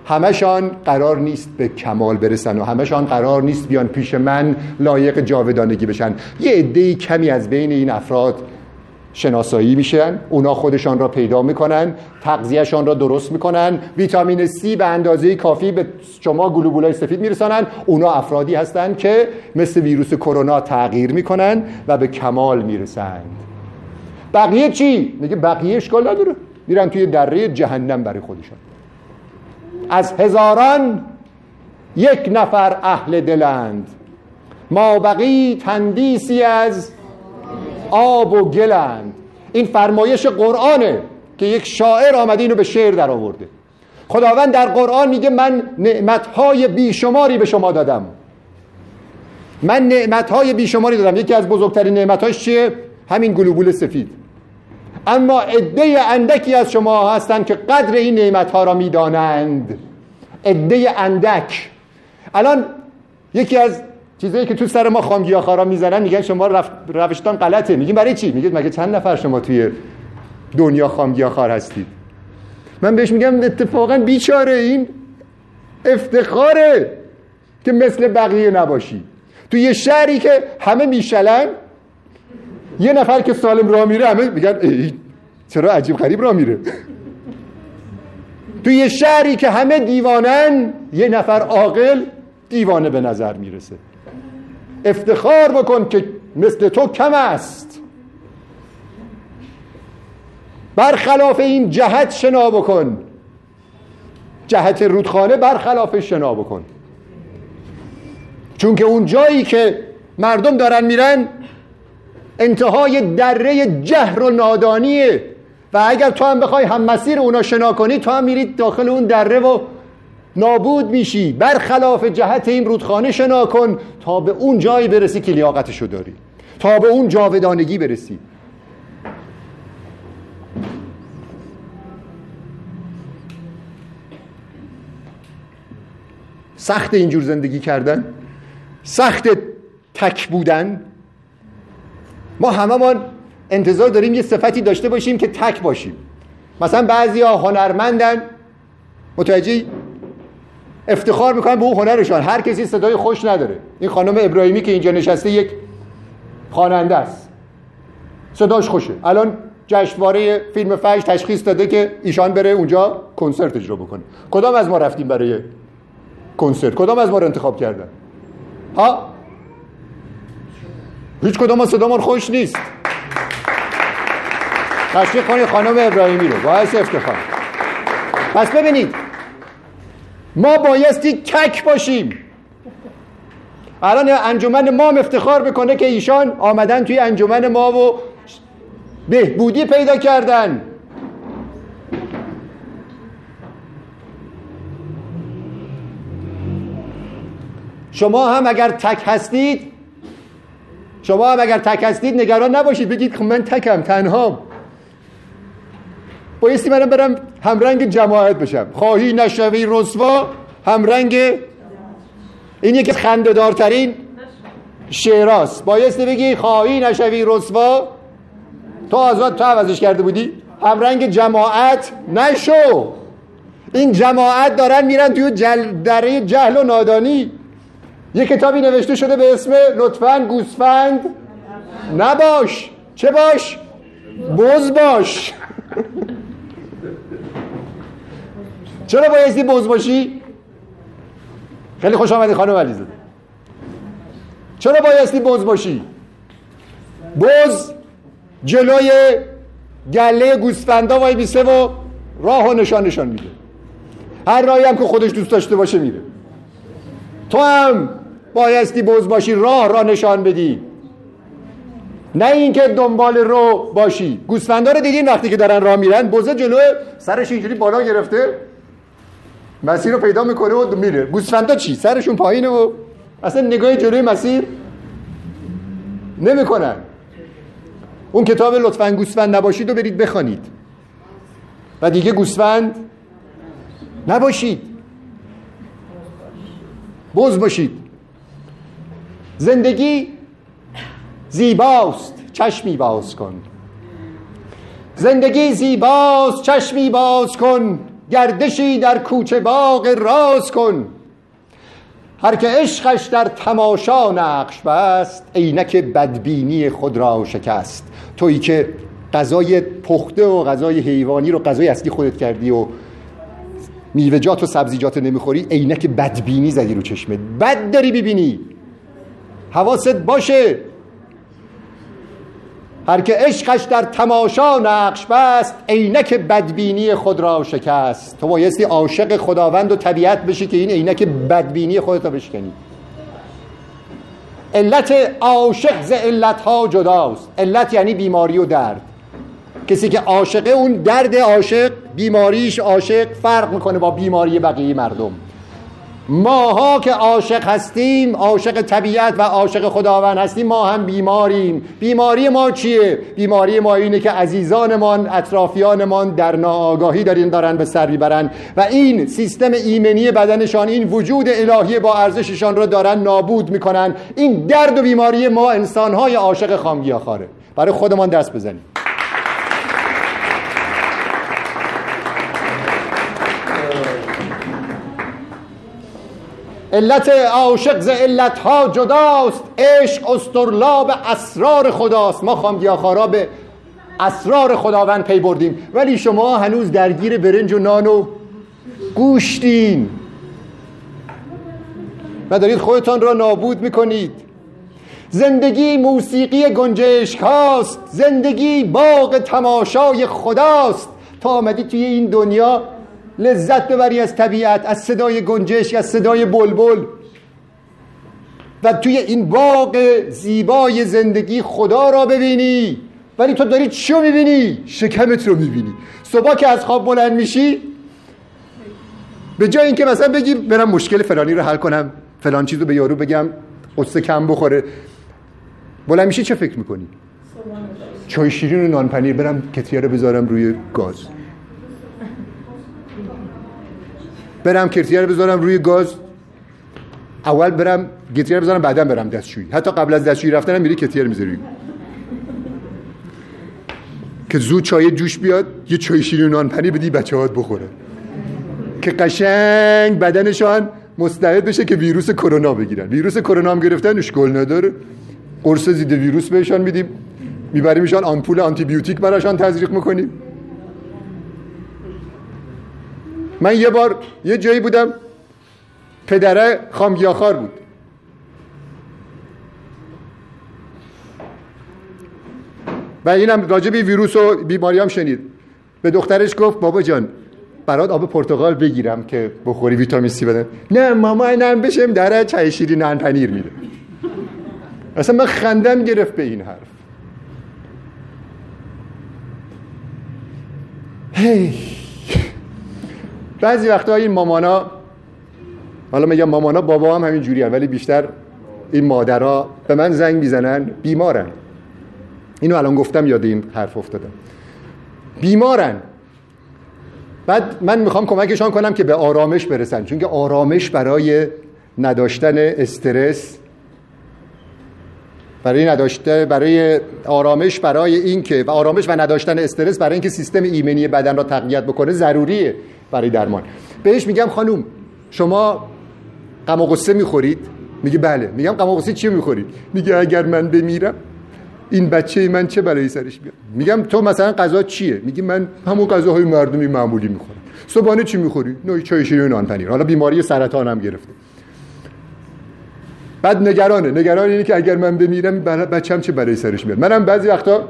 Speaker 1: همشان قرار نیست به کمال برسن و همشان قرار نیست بیان پیش من لایق جاودانگی بشن. یه عده کمی از بین این افراد شناسایی میشن اونا خودشان را پیدا می‌کنن تغذیهشان را درست می‌کنن ویتامین C به اندازه کافی به شما گلوبولای سفید میرسانن. اونا افرادی هستند که مثل ویروس کرونا تغییر می‌کنن و به کمال می‌رسند. بقیه چی؟ میگه بقیه اشکال نداره. میرن توی دره جهنم برای خودشان. از هزاران یک نفر اهل دلند. ما بقی تندیسی از آب و گلند. این فرمایش قرآنه که یک شاعر آمده اینو به شعر در آورده. خداوند در قرآن میگه من نعمتهای بیشماری به شما دادم. من نعمتهای بیشماری دادم. یکی از بزرگترین نعمتهاش چیه؟ همین گلوبول سفید. اما عده اندکی از شما هستند که قدر این نعمتها را می‌دانند. عده اندک. الان یکی از چیزایی که تو سر ما خامگیاخارا می‌زنن میگن شما رف... روشتان غلطه. میگیم برای چی؟ میگید مگه چند نفر شما توی دنیا خامگیاخار هستید؟ من بهش میگم اتفاقا بیچاره. این افتخاره که مثل بقیه نباشی. تو یه شهری که همه میشلن یه نفر که سالم راه میره همه میگن چرا عجیب غریب راه میره؟ تو یه شهری که همه دیوانن یه نفر عاقل دیوانه به نظر می‌رسه. افتخار بکن که مثل تو کم است. برخلاف این جهت شنا بکن. جهت رودخانه برخلاف شنا بکن. چون که اون جایی که مردم دارن میرن انتهای دره جهر و نادانیه. و اگر تو هم بخوای هم مسیر اونا شنا کنی تو هم میرید داخل اون دره و نابود میشی. برخلاف جهت این رودخانه شنا کن تا به اون جایی برسی که لیاقتشو داری. تا به اون جاودانگی برسی. سخت اینجور زندگی کردن. سخت تک بودن. ما هممون انتظار داریم یه صفتی داشته باشیم که تک باشیم. مثلا بعضی ها هنرمندن. متوجه افتخار می‌کنن به اون هنرشان. هر کسی صدای خوش نداره. این خانم ابراهیمی که اینجا نشسته یک خواننده است. صداش خوشه. الان جشنواره فیلم فجر تشخیص داده که ایشان بره اونجا کنسرت اجرا بکنه. کدام از ما رفتیم برای کنسرت؟ کدام از ما رو انتخاب کردن؟ ها؟ هیچ کدام از خوش نیست. تشویق کنید خانم ابراهیمی رو. باعث افتخار. پس ببینید ما بایستی تک باشیم. الان انجمن ما افتخار بکنه که ایشان آمدن توی انجمن ما و بهبودی پیدا کردن. شما هم اگر تک هستید شما هم اگر تک هستید نگران نباشید. بگید خب من تکم تنهام. بایستی منم برم همرنگ جماعت بشم. خواهی نشوی رسوا همرنگ این یکی خندهدارترین شعراست. بایستی بگی خواهی نشوی رسوا. تو آزاد تو عوضش کرده بودی. همرنگ جماعت نشو. این جماعت دارن میرن توی جل دره جهل و نادانی. یه کتابی نوشته شده به اسم لطفا گوسفند نباش. چه باش؟ بز باش. چرا بایستی بز باشی؟ خیلی خوش آمدی خانم علیزاده. چرا بایستی بز باشی؟ بز جلوی گله گوسفندا وای بیسه و راه و نشان نشان میده. هر راهی هم که خودش دوست داشته باشه میره. تو هم بایستی بز باشی راه را نشان بدی. نه اینکه دنبال رو باشی. گوسفندا رو دیدین وقتی که دارن راه میرن؟ بزه جلو سرش اینجوری بالا گرفته. مسیر رو پیدا می‌کنه و میره. گوسفندا چی؟ سرشون پایینه و اصلا نگاه جلوی مسیر نمی‌کنن. اون کتاب لطفا گوسفند نباشید و برید بخوانید. و دیگه گوسفند نباشید. بز باشید. زندگی زیباست چشمی باز کن. زندگی زیباست چشمی باز کن. گردشی در کوچه باغ راز کن. هر که عشقش در تماشا نقش بست عینک بدبینی خود را شکست. تویی که غذای پخته و غذای حیوانی رو غذای اصلی خودت کردی و میوه‌جات و سبزیجات نمی‌خوری عینک بدبینی زدی رو چشمت. بد داری ببینی. حواست باشه. هر که عشقش در تماشا نقش بست عینک بدبینی خود را شکست. تو بایستی عاشق خداوند و طبیعت بشی که این عینک بدبینی خودت را بشکنی. علت عاشق ز علتها جداست. علت یعنی بیماری و درد. کسی که عاشقه اون درد عاشق بیماریش عاشق فرق می‌کنه با بیماری بقیه مردم. ماها که عاشق هستیم عاشق طبیعت و عاشق خداوند هستیم ما هم بیماریم. بیماری ما چیه؟ بیماری ما اینه که عزیزانمان اطرافیانمان در ناآگاهی دارین دارن به سر می‌برن و این سیستم ایمنی بدنشان این وجود الهی با ارزششان رو دارن نابود می‌کنن. این درد و بیماری ما انسانهای عاشق خامگیاخواره. برای خودمان دست بزنیم. علت عاشق ز علتها جداست عشق استرلاب اسرار خداست. ما خامگیاخوارا به اسرار خداوند پی بردیم. ولی شما هنوز درگیر برنج و نان و گوشتین. و دارید خودتان را نابود می‌کنید. زندگی موسیقی گنجشک هاست زندگی باغ تماشای خداست. تا آمدی توی این دنیا لذت ببری از طبیعت از صدای گنجشک از صدای بلبل. و توی این باغ زیبای زندگی خدا را ببینی. ولی تو داری چی رو می‌بینی؟ شکمت رو می‌بینی. صبح که از خواب بلند میشی به جای اینکه مثلا بگی برم مشکل فلانی رو حل کنم فلان چیز رو به یارو بگم قصه کم بخوره بلند میشی چه فکر می‌کنی؟ چای شیرین و نانپنیر برم کتیه رو بذارم روی گاز. برم کرتیه رو بذارم روی گاز. اول برم گتیه رو بذارم بعدا برم دستشویی. حتی قبل از دستشویی رفتنم میری کتیه رو می‌ذاری. که زود چای جوش بیاد یه چای شیرین نان پنی بدی بچه هات بخوره. که قشنگ بدنشان مستعد بشه که ویروس کرونا بگیرن. ویروس کرونا هم گرفتن اشکال نداره. قرص ضد ویروس بهشان میدیم. میبریمشان آمپول آنتی بیوتیک براشان تزریق می‌کنیم. من یه بار یه جایی بودم پدره خامگیاخار بود. و اینم راجع به ویروس و بیماری هم شنید. به دخترش گفت بابا جان برات آب پرتقال بگیرم که بخوری ویتامین سی بدن. نه ماما اینم بشم در چای شیرین نان پنیر میده. اصلا من خندم گرفت به این حرف. هی. بعضی وقتا این مامانا حالا میگم مامانا بابا هم همین جوری ولی بیشتر این مادرها به من زنگ می‌زنن بیمارن. اینو الان گفتم یاد این حرف افتادم. بیمارن. بعد من می‌خوام کمکشان کنم که به آرامش برسن چون که آرامش برای نداشتن استرس برای نداشته برای آرامش برای اینکه و آرامش و نداشتن استرس برای اینکه سیستم ایمنی بدن را تقویت بکنه ضروریه. برای درمان. بهش میگم خانوم شما غم و می‌خورید؟ میگه بله. میگم غم و غصه چی می‌خورید؟ میگه اگر من بمیرم این بچه من چه بلایی سرش بیاد میگم تو مثلا غذا چیه؟ میگه من همون غذاهای مردمی معمولی می‌خورم. صبحانه چی می‌خوری؟ نوعی چای شیرین نان پنیر حالا بیماری سرطان هم گرفته. بعد نگرانه. نگران اینه که اگر من بمیرم بچم چه برای سرش میاد؟ منم بعضی وقتا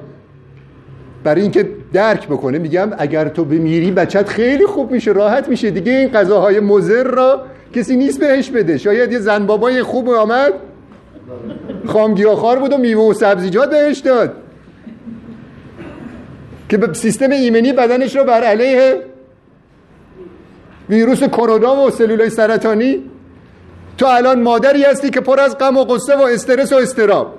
Speaker 1: برای اینکه درک بکنه. میگم اگر تو بمیری بچت خیلی خوب میشه راحت میشه دیگه. این غذاهای مضر را کسی نیست بهش بده. شاید یه زن بابای خوب آمد خار بود و میوه و سبزیجات بهش داد. که به سیستم ایمنی بدنش رو بر علیه ویروس کرونا و سلولای سرطانی. تو الان مادری هستی که پر از غم و قصه و استرس و استراب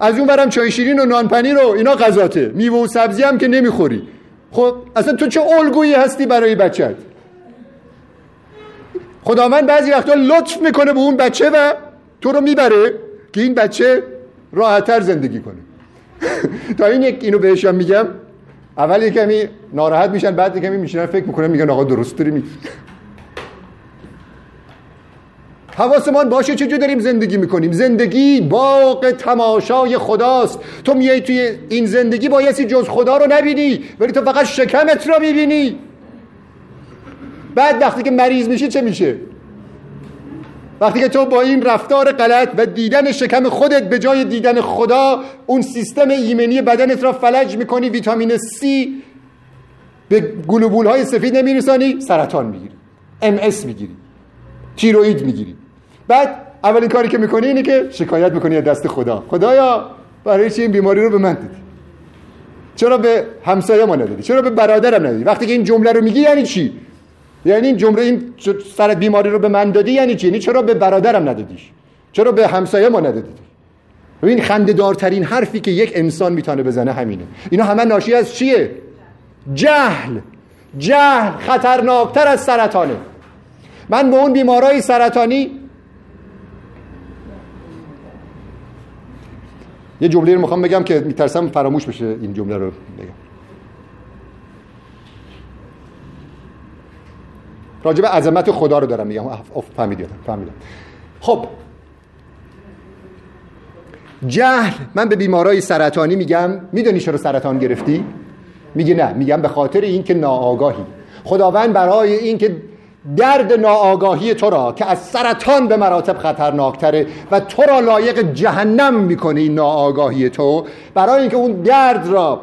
Speaker 1: از اون برم چای شیرین و نانپنیر رو اینا غذاته. میوه و سبزی هم که نمی‌خوری. خب اصلا تو چه الگویی هستی برای بچت؟ خداوند بعضی وقتا لطف می‌کنه به اون بچه و تو رو می‌بره که این بچه راحتتر زندگی کنه. تا این یک اینو بهشم میگم اول کمی ناراحت میشن بعد کمی میشنن فکر می‌کنن میگن آقا درست داری میگی. حواسمان باشه چه داریم زندگی می‌کنیم. زندگی باغ تماشای خداست. تو میای توی این زندگی بایستی جز خدا رو نبینی ولی تو فقط شکمت رو می‌بینی. بعد وقتی که مریض میشی چه میشه؟ وقتی که تو با این رفتار غلط و دیدن شکم خودت به جای دیدن خدا اون سیستم ایمنی بدنت را فلج می‌کنی ویتامین C به گلوبول های سفید نمیرسانی سرطان می‌گیری. اس می‌گیری. تیروید می‌گیری. بعد اولین کاری که می‌کنی اینه که شکایت می‌کنی از دست خدا. خدایا برای چی این بیماری رو به من دادی؟ چرا به همسایه ما ندادی؟ چرا به برادرم ندادی؟ وقتی که این جمله رو میگی یعنی چی؟ یعنی این جمله این سر بیماری رو به من دادی یعنی چی؟ یعنی چرا به برادرم ندادیش؟ چرا به همسایه ما ندادی این خنده‌دارترین حرفی که یک انسان می‌تونه بزنه همینه. اینا همه ناشی از چیه؟ جهل. جهل خطرناکتر از سرطانه. من به اون بیمارای سرطانی یه جمله رو می‌خوام بگم که میترسم فراموش بشه این جمله رو بگم. راجب عظمت خدا رو دارم میگم. فهمیدم فهمیدم. خب. جهل من به بیمارای سرطانی میگم. می‌دونی چرا سرطان گرفتی؟ میگه نه میگم به خاطر اینکه ناآگاهی. خداوند برای اینکه درد ناآگاهی تو را که از سرطان به مراتب خطرناکتره و تو را لایق جهنم می‌کنه این ناآگاهی تو برای اینکه اون درد را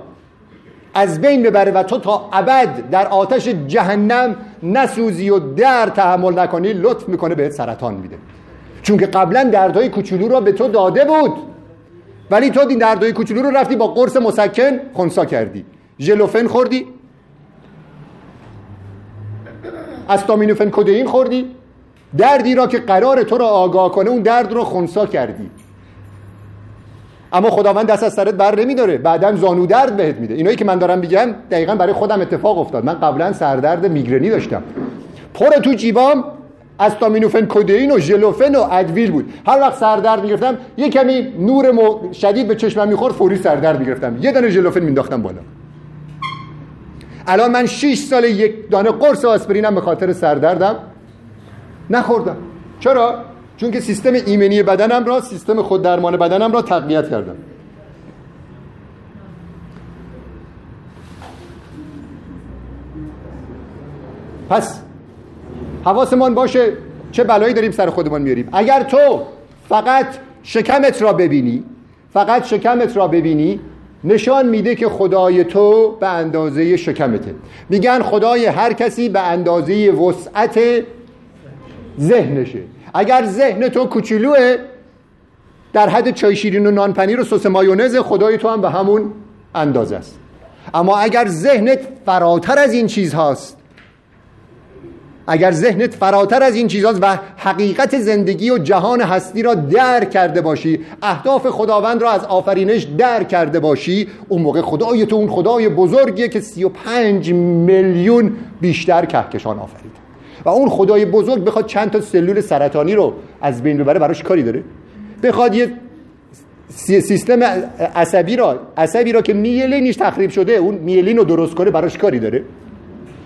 Speaker 1: از بین ببره و تو تا ابد در آتش جهنم نسوزی و درد تحمل نکنی لطف می‌کنه بهت سرطان میده. چون که قبلا دردهای کوچولو را به تو داده بود ولی تو این دردهای کوچولو رو رفتی با قرص مسکن خونسا کردی. ژلوفن خوردی. استامینوفن کدئین خوردی؟ دردی را که قرار تو را آگاه کنه اون درد رو خونسا کردی. اما خداوند دست از سرت بر نمیداره. بعدا زانو درد بهت میده. اینایی که من دارم میگم دقیقا برای خودم اتفاق افتاد. من قبلا سردرد میگرنی داشتم. پر تو جیبام استامینوفن کدئین و ژلوفن و ادویل بود. هر وقت سردرد می‌گرفتم یه کمی نور شدید به چشمم می‌خورد فوری سردرد می‌گرفتم. یه دانه ژلوفن مینداختم بالا. الان من 6 سال یک دانه قرص آسپرینم به خاطر سردردم نخوردم. چرا؟ چون که سیستم ایمنی بدنم را سیستم خود درمان بدنم را تقویت کردم. پس حواسمان باشه چه بلایی داریم سر خودمان میاریم. اگر تو فقط شکمت را ببینی فقط شکمت را ببینی نشان میده که خدای تو به اندازه شکمته. میگن خدای هر کسی به اندازه وسعت ذهنشه. اگر ذهن تو کوچولوه در حد چای شیرین و نانپنیر و سس مایونز خدای تو هم به همون اندازه است. اما اگر ذهنت فراتر از این چیز هاست اگر ذهنت فراتر از این چیزاست و حقیقت زندگی و جهان هستی را درک کرده باشی اهداف خداوند را از آفرینش درک کرده باشی اون موقع خدای تو اون خدای بزرگیه که 35 میلیون بیشتر کهکشان آفرید. و اون خدای بزرگ بخواد چند تا سلول سرطانی رو از بین ببره براش کاری داره. بخواد یه سیستم عصبی را عصبی را که میلینش تخریب شده اون میلین رو درست کنه براش کاری داره.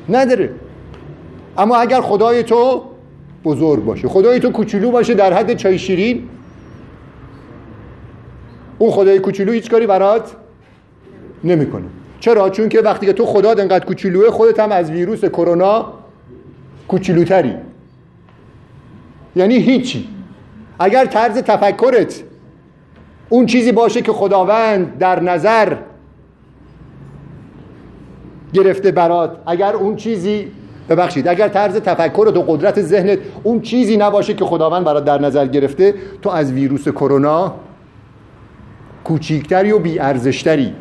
Speaker 1: نداره. اما اگر خدای تو بزرگ باشه خدای تو کوچولو باشه در حد چای شیرین اون خدای کوچولو هیچ کاری برات نمی‌کنه. چرا؟ چون که وقتی که تو خدا انقدر کوچولوه خودت هم از ویروس کرونا کوچولوتری. یعنی هیچی. اگر طرز تفکرت اون چیزی باشه که خداوند در نظر گرفته برات اگر اون چیزی ببخشید اگر طرز تفکر و قدرت ذهنت اون چیزی نباشه که خداوند برات در نظر گرفته تو از ویروس کرونا کوچیکتری و بیارزشتری.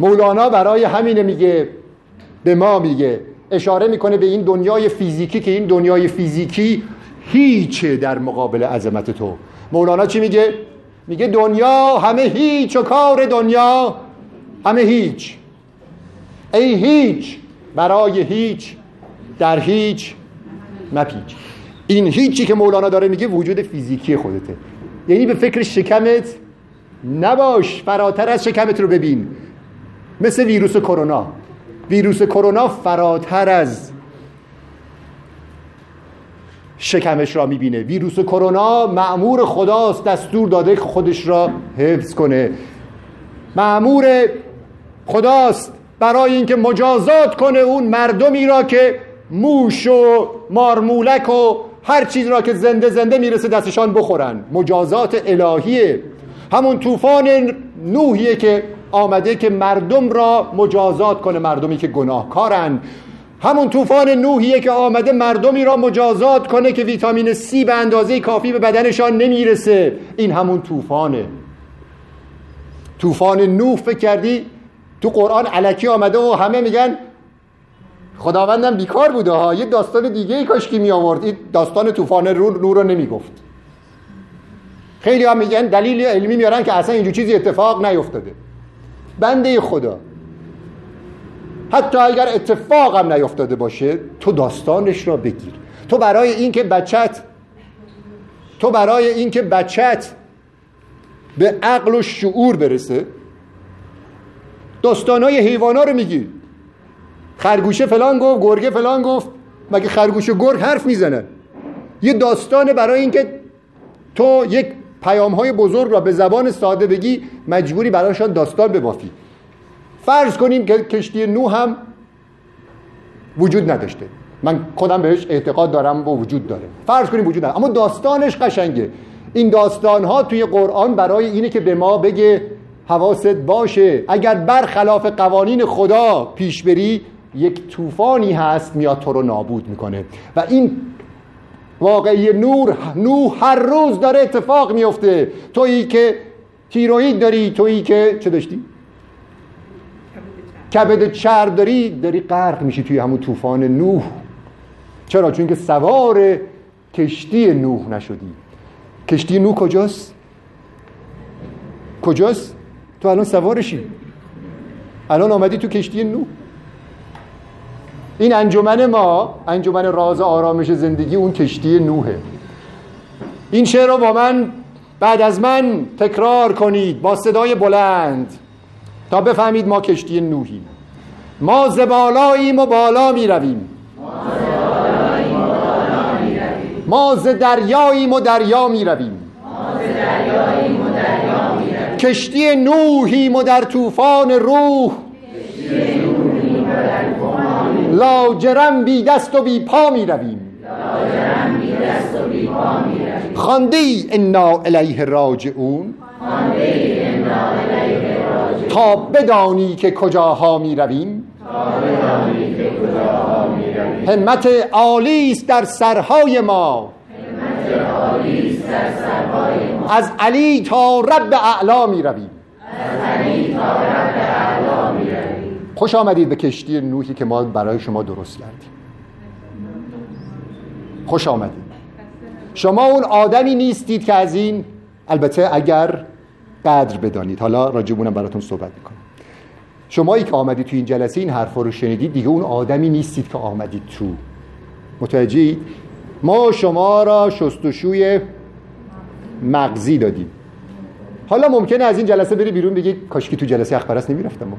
Speaker 1: مولانا برای همینه میگه به ما میگه اشاره می‌کنه به این دنیای فیزیکی که این دنیای فیزیکی هیچه در مقابل عظمت تو. مولانا چی میگه؟ میگه دنیا همه هیچ و کار دنیا همه هیچ. ای هیچ برای هیچ در هیچ مپیچ. این هیچی که مولانا داره میگه وجود فیزیکی خودته. یعنی به فکر شکمت نباش فراتر از شکمت رو ببین. مثل ویروس کرونا. ویروس کرونا فراتر از شکمش را می‌بینه. ویروس کرونا معمور خداست دستور داده که خودش را حفظ کنه. معمور خداست برای اینکه مجازات کنه اون مردمی را که موش و مارمولک و هر چیز را که زنده زنده می‌رسه دستشان بخورن. مجازات الهیه. همون طوفان نوحیه که آمده که مردم را مجازات کنه مردمی که گناهکارن. همون طوفان نوحیه که آمده مردمی را مجازات کنه که ویتامین C به اندازه کافی به بدنشان نمی‌رسه. این همون طوفانه. طوفان نوح فکر کردی؟ تو قرآن علکی آمده و همه میگن خداوندم بیکار بوده ها. یه داستان دیگه ای کاش که می آورد. این داستان طوفان نور رو نمی‌گفت خیلی هم میگن دلیل علمی میارن که اصلا اینجور چیزی اتفاق نیفتاده. بنده خدا. حتی اگر اتفاق هم نیفتاده باشه تو داستانش را بگیر. تو برای اینکه بچت تو برای اینکه بچت به عقل و شعور برسه داستانهای حیوانا رو میگی. خرگوشه فلان گفت گرگه فلان گفت. مگه خرگوش و گرگ حرف می‌زنن یه داستان برای اینکه تو یک پیام های بزرگ را به زبان ساده بگی مجبوری برایشان داستان ببافی. فرض کنیم که کشتی نو هم وجود نداشته. من خودم بهش اعتقاد دارم و وجود داره. فرض کنیم وجود نداره. اما داستانش قشنگه. این داستان ها توی قرآن برای اینه که به ما بگه حواست باشه. اگر برخلاف قوانین خدا پیش بری یک طوفانی هست میاد تو رو نابود می‌کنه. و این واقعی نور نو هر روز داره اتفاق میفته تویی که تیروید داری تویی که چه داشتی؟ کبد چرب داری داری غرق میشی توی همون طوفان نوح. چرا؟ چون که سوار کشتی نوح نشدی. کشتی نوح کجاست؟ کجاست؟ تو الان سوارشی. الان آمدی تو کشتی نوح. این انجمن ما انجمن راز آرامش زندگی اون کشتی نوحه. این شعر رو با من بعد از من تکرار کنید با صدای بلند تا بفهمید ما کشتی نوحیم. ما زبالاییم و بالا می رویم ما ز دریاییم و دریا می رویم کشتی نوحیم و در طوفان روح. لاجرم بی دست و بی پا می رویم. خاندی انا الیه راجعون. تا بدانی که کجاها می رویم. همت عالی است در سرهای ما. از علی تا رب اعلا می رویم. خوش آمدید به کشتی نوحی که ما برای شما درست کردیم. خوش آمدید. شما اون آدمی نیستید که از این البته اگر قدر بدانید. حالا راجبونم براتون صحبت می‌کنم. شمایی که آمدید تو این جلسه این حرفا رو شنیدید دیگه اون آدمی نیستید که آمدید تو. متوجهید ما شما را شستشوی مغزی دادیم. حالا ممکنه از این جلسه بری بیرون بگی کاشکی تو جلسه اخبرست نمی‌رفتم.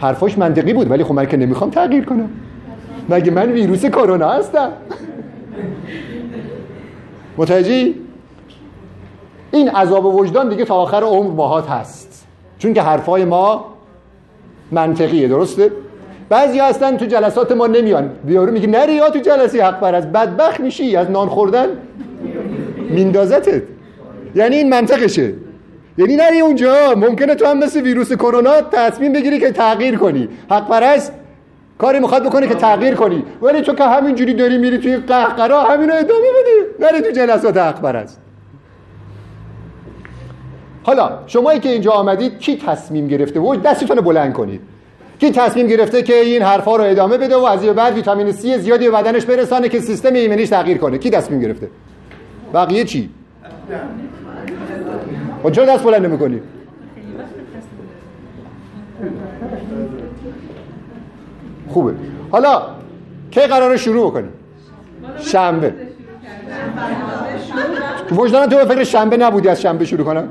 Speaker 1: حرفاش منطقی بود ولی خب من که نمی‌خوام تغییر کنم. مگه من ویروس کرونا هستم؟ متوجهی؟ این عذاب وجدان دیگه تا آخر عمر ماهات هست. چون که حرفای ما منطقیه درسته؟ بعضی هستن تو جلسات ما نمیان. بیارو میگه نری یا تو جلسه حق بر از بدبخت میشی از نان خوردن میندازتت. یعنی این منطقشه. یعنی نری اونجا ممکنه تو هم مثل ویروس کرونا تصمیم بگیری که تغییر کنی. حق پرست کاری می‌خواد بکنه که تغییر کنی. ولی تو که همینجوری داری میری توی قهقرا همینو ادامه بدی. نری تو جلسات حق پرست. حالا شمایی که اینجا آمدید کی تصمیم گرفته؟ و دستتون رو بلند کنید. کی تصمیم گرفته که این حرفا رو ادامه بده و از بعد ویتامین C زیادی به بدنش برسانه که سیستم ایمنیش تغییر کنه؟ کی تصمیم گرفته؟ بقیه چی؟ خب چرا دست بلند نمی‌کنی. خوبه. حالا کی قراره شروع بکنیم شنبه. وجدان تو به فکر شنبه نبودی از شنبه شروع کنم؟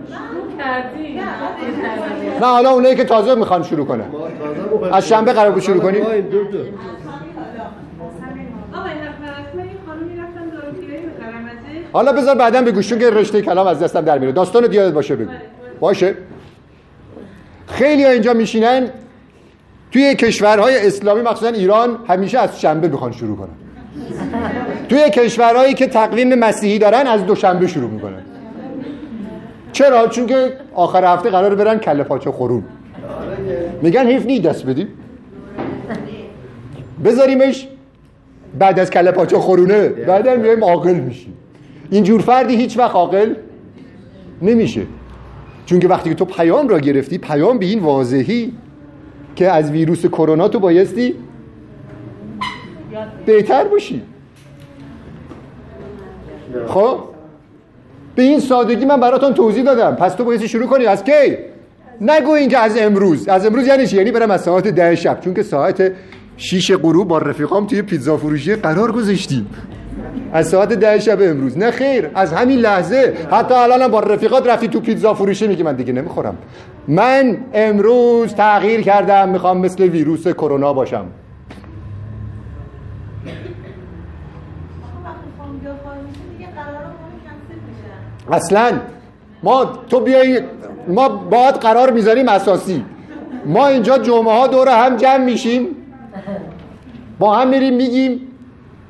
Speaker 1: نه حالا اونایی که تازه می‌خوان شروع کنن. از شنبه قرار بود شروع کنیم؟ حالا بذار بعدا بگو چون که رشته کلام از دستم در میره. داستان دیادت باشه بگو. باشه. خیلی ها اینجا میشینن. توی کشورهای اسلامی مخصوصا ایران همیشه از شنبه می‌خوان شروع کنن. توی کشورهایی که تقویم مسیحی دارن از دوشنبه شروع می‌کنن. چرا؟ چون که آخر هفته قرار برن کله پاچه خورون میگن حیف نی دست بدیم بذاریمش بعد از کله پاچه خورونه بعدا میایم عاقل میشیم. اینجور فردی هیچ وقت عاقل نمیشه. چون که وقتی که تو پیام را گرفتی پیام به این واضحی که از ویروس کرونا تو بایستی بهتر باشی. خب؟ به این سادگی من براتون توضیح دادم. پس تو بایستی شروع کنی. از کی؟ نگو اینجا از امروز. از امروز یعنی چی؟ یعنی برم از ساعت ده شب. چون که ساعت شیش غروب با رفیقام توی پیتزا فروشی قرار گذاشتیم. از ساعت ده شب امروز. نه خیر از همین لحظه. حتی الان با رفیقات رفتی تو پیتزا فروشی میگه من دیگه نمی‌خورم. من امروز تغییر کردم می‌خوام مثل ویروس کرونا باشم. اصلا ما تو بیای ما باید قرار می‌ذاریم اساسی. ما اینجا جمعه ها دور هم جمع میشیم. با هم میریم میگیم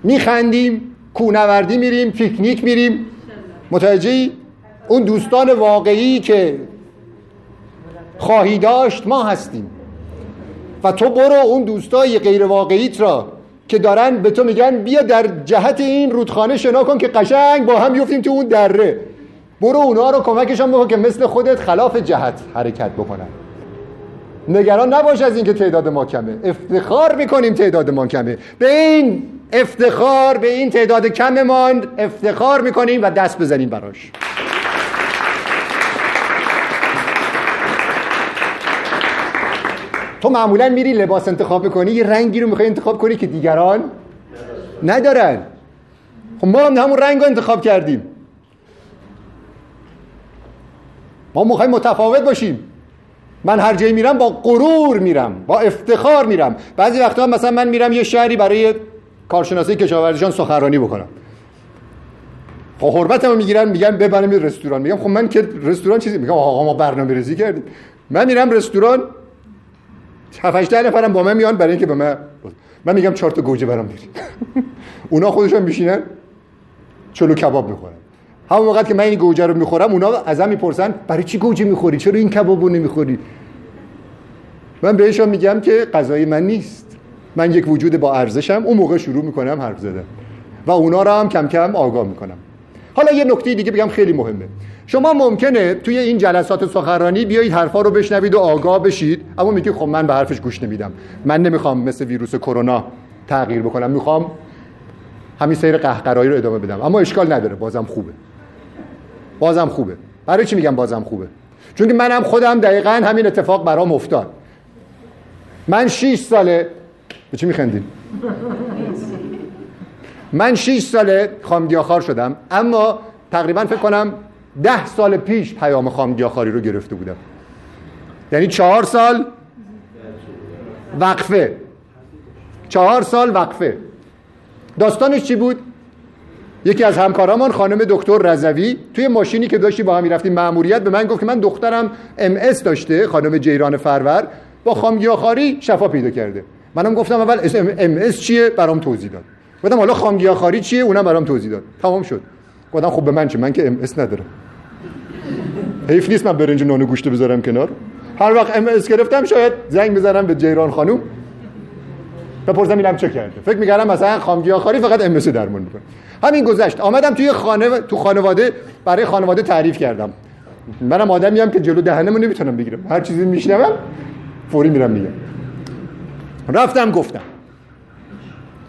Speaker 1: میخندیم. کونوردی میریم پیکنیک میریم. متوجهی؟ اون دوستان واقعی که خواهی داشت ما هستیم. و تو برو اون دوستای غیر واقعیت را که دارن به تو میگن بیا در جهت این رودخانه شنا کن که قشنگ با هم یفتیم تو اون دره. برو اونا رو کمکشان بکن که مثل خودت خلاف جهت حرکت بکنن. نگران نباش از اینکه تعداد ما کمه. افتخار می‌کنیم تعداد ما کمه. به این افتخار به این تعداد کممان افتخار می‌کنیم و دست بزنیم براش. تو معمولا میری لباس انتخاب کنی یه رنگی رو می‌خوای انتخاب کنی که دیگران ندارن. خب ما هم همون رنگ رو انتخاب کردیم. ما می‌خوایم متفاوت باشیم. من هر جایی میرم با غرور میرم با افتخار میرم. بعضی وقتا مثلا من میرم یه شهری برای کارشناسی کشاورزیشان سخنرانی بکنم. خب حرمتمو می‌گیرن میگن ببرم رستوران. میگم خب من که رستوران چیزی میگم آقا ما برنامه ریزی کردیم. من میرم رستوران 7 8 نفرم با من میان برای اینکه به من من میگم چهار تا گوجه برام بیارید اونا خودشون میشینن چلو کباب می‌خورن. همون وقت که من این گوجه رو می‌خورم اونا ازم می‌پرسن برای چی گوجه می‌خوری؟ چرا این کبابو نمی‌خوری؟ من بهشون میگم که غذای من نیست. من یک وجود با ارزشم اون موقع شروع می‌کنم حرف زدن. و اونا رو هم کم کم آگاه می‌کنم. حالا یه نکته دیگه بگم خیلی مهمه. شما ممکنه توی این جلسات سخنرانی بیایید حرفا رو بشنوید و آگاه بشید اما میگی خب من به حرفش گوش نمیدم. من نمی‌خوام مثل ویروس کرونا تغییر بکنم می‌خوام همین سیر قهقرایی رو ادامه بدم. اما اشکال نداره بازم خوبه. بازم خوبه. برای چی میگم بازم خوبه؟ چون که منم خودم دقیقا همین اتفاق برام افتاد. من 6 ساله به چی میخندین؟ من 6 ساله خامگیاخوار شدم اما تقریبا فکر کنم ده سال پیش پیام خامگیاخواری رو گرفته بودم. یعنی چهار سال وقفه. چهار سال وقفه. داستانش چی بود؟ یکی از همکارامان خانم دکتر رضوی توی ماشینی که داشتیم با هم می‌رفتیم مأموریت به من گفت که من دخترم ام اس داشته خانم جیران فرور با خامگیاخواری شفا پیدا کرده. منم گفتم اول ام اس چیه؟ برام توضیح داد. گفتم حالا خامگیاخواری چیه؟ اونم برام توضیح داد. تمام شد. گفتم خب به من چه؟ من که ام اس ندارم. حیف نیست من برنج نان گوشت بذارم کنار. هر وقت ام اس گرفتم شاید زنگ بزنم به جیران خانم بپرسم اینم چه کرده. فکر می‌کردم مثلا خامگیاخواری فقط ام اس درمان می‌کنه. همین گذشت. آمدم توی خانه تو خانواده برای خانواده تعریف کردم. منم آدمی هم که جلو دهنمو نمی‌تونم بگیرم. هر چیزی میشنوم فوری میرم میگم. رفتم گفتم.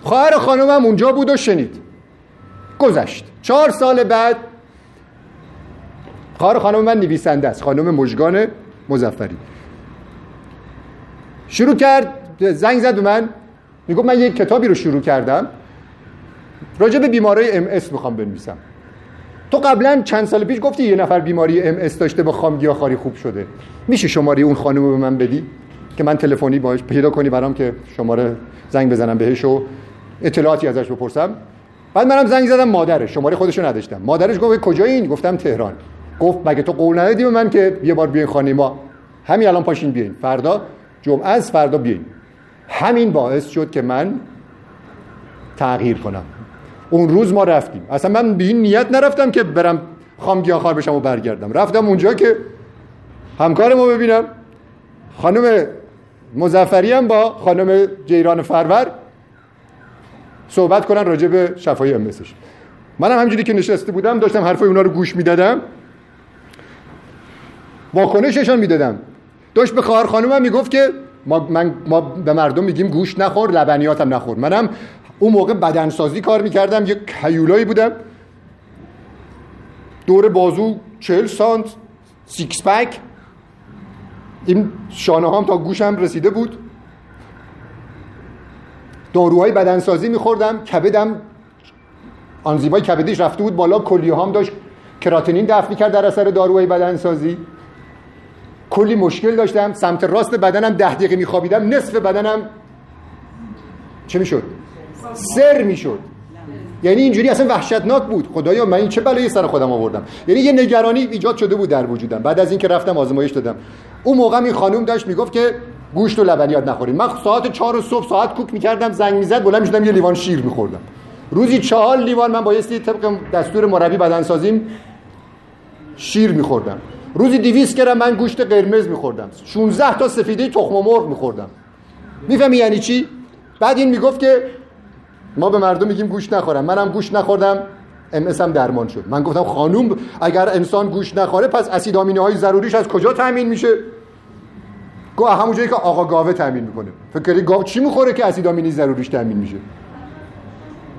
Speaker 1: خواهر خانومم اونجا بود و شنید. گذشت. چهار سال بعد خواهر خانم من نویسنده است. خانم مژگان مظفری شروع کرد زنگ زد به من. می‌گفت من یک کتابی رو شروع کردم. راجع به بیماری ام اس می‌خوام بنویسم. تو قبلا چند سال پیش گفتی یه نفر بیماری ام اس داشته با خامگیاخواری خوب شده. میشه شماره اون خانم رو به من بدی؟ که من تلفنی باش پیدا کنی برام که شماره زنگ بزنم بهش و اطلاعاتی ازش بپرسم. بعد منم زنگ زدم مادرش. شماره خودشو نداشتم. مادرش گفت کجایی؟ گفتم تهران. گفت مگه تو قول ندادی به من که یه بار بیاین خانه ما؟ همین الان پاشین بیاین. فردا جمعه از فردا بیاین. همین باعث شد که من تغییر کنم. اون روز ما رفتیم. اصلا من به این نیت نرفتم که برم خامگیاخوار بشم و برگردم. رفتم اونجا که همکارمو ببینم. خانم مزفری هم با خانم جیران فرور صحبت کنن راجع به شفای امسش منم همجوری که نشسته بودم داشتم حرفای اونا رو گوش می‌دادم. واکنششان می‌دادم. داشت به خواهر خانومم می‌گفت که ما, من ما به مردم میگیم گوش نخور لبنیاتم نخور. منم اون موقع بدنسازی کار می‌کردم یک کیولایی بودم. دور بازو چل سانت سیکس پک. این شانه هم تا گوشم رسیده بود. داروهای بدنسازی میخوردم کبدم آنزیمای کبدیش رفته بود بالا کلیه هم داشت کراتینین دفع کرد در اثر داروهای بدنسازی. کلی مشکل داشتم سمت راست بدنم ده دقیقه میخوابیدم نصف بدنم چه می‌شد؟ سر می‌شد. یعنی اینجوری اصلا وحشتناک بود. خدایا من این چه بلایی سر خودم آوردم؟ یعنی یه نگرانی ایجاد شده بود در وجودم. بعد از اینکه رفتم آزمایش دادم. اون موقع این خانم داشت می‌گفت که گوشت و لبنیات نخورید من ساعت چهار صبح ساعت کوک می‌کردم زنگ می‌زد بلند می‌شدم یه لیوان شیر میخوردم. روزی چهار لیوان من بایستی طبق دستور مربی بدنسازیم شیر میخوردم. روزی 200 گرم من گوشت قرمز میخوردم. 16 تا سفیده تخم مرغ میخوردم. می‌فهمی یعنی چی؟ بعد این می‌گفت که ما به مردم میگیم گوشت نخورم منم گوشت نخوردم. ام هم درمان شد. من گفتم خانوم اگر انسان گوشت نخوره پس اسید آمینه های ضروریش از کجا تامین میشه؟ گو همون جایی که آقا گاوه تامین می‌کنه. فکر کردی گاو چی می‌خوره که اسید آمینه ضروریش تامین میشه؟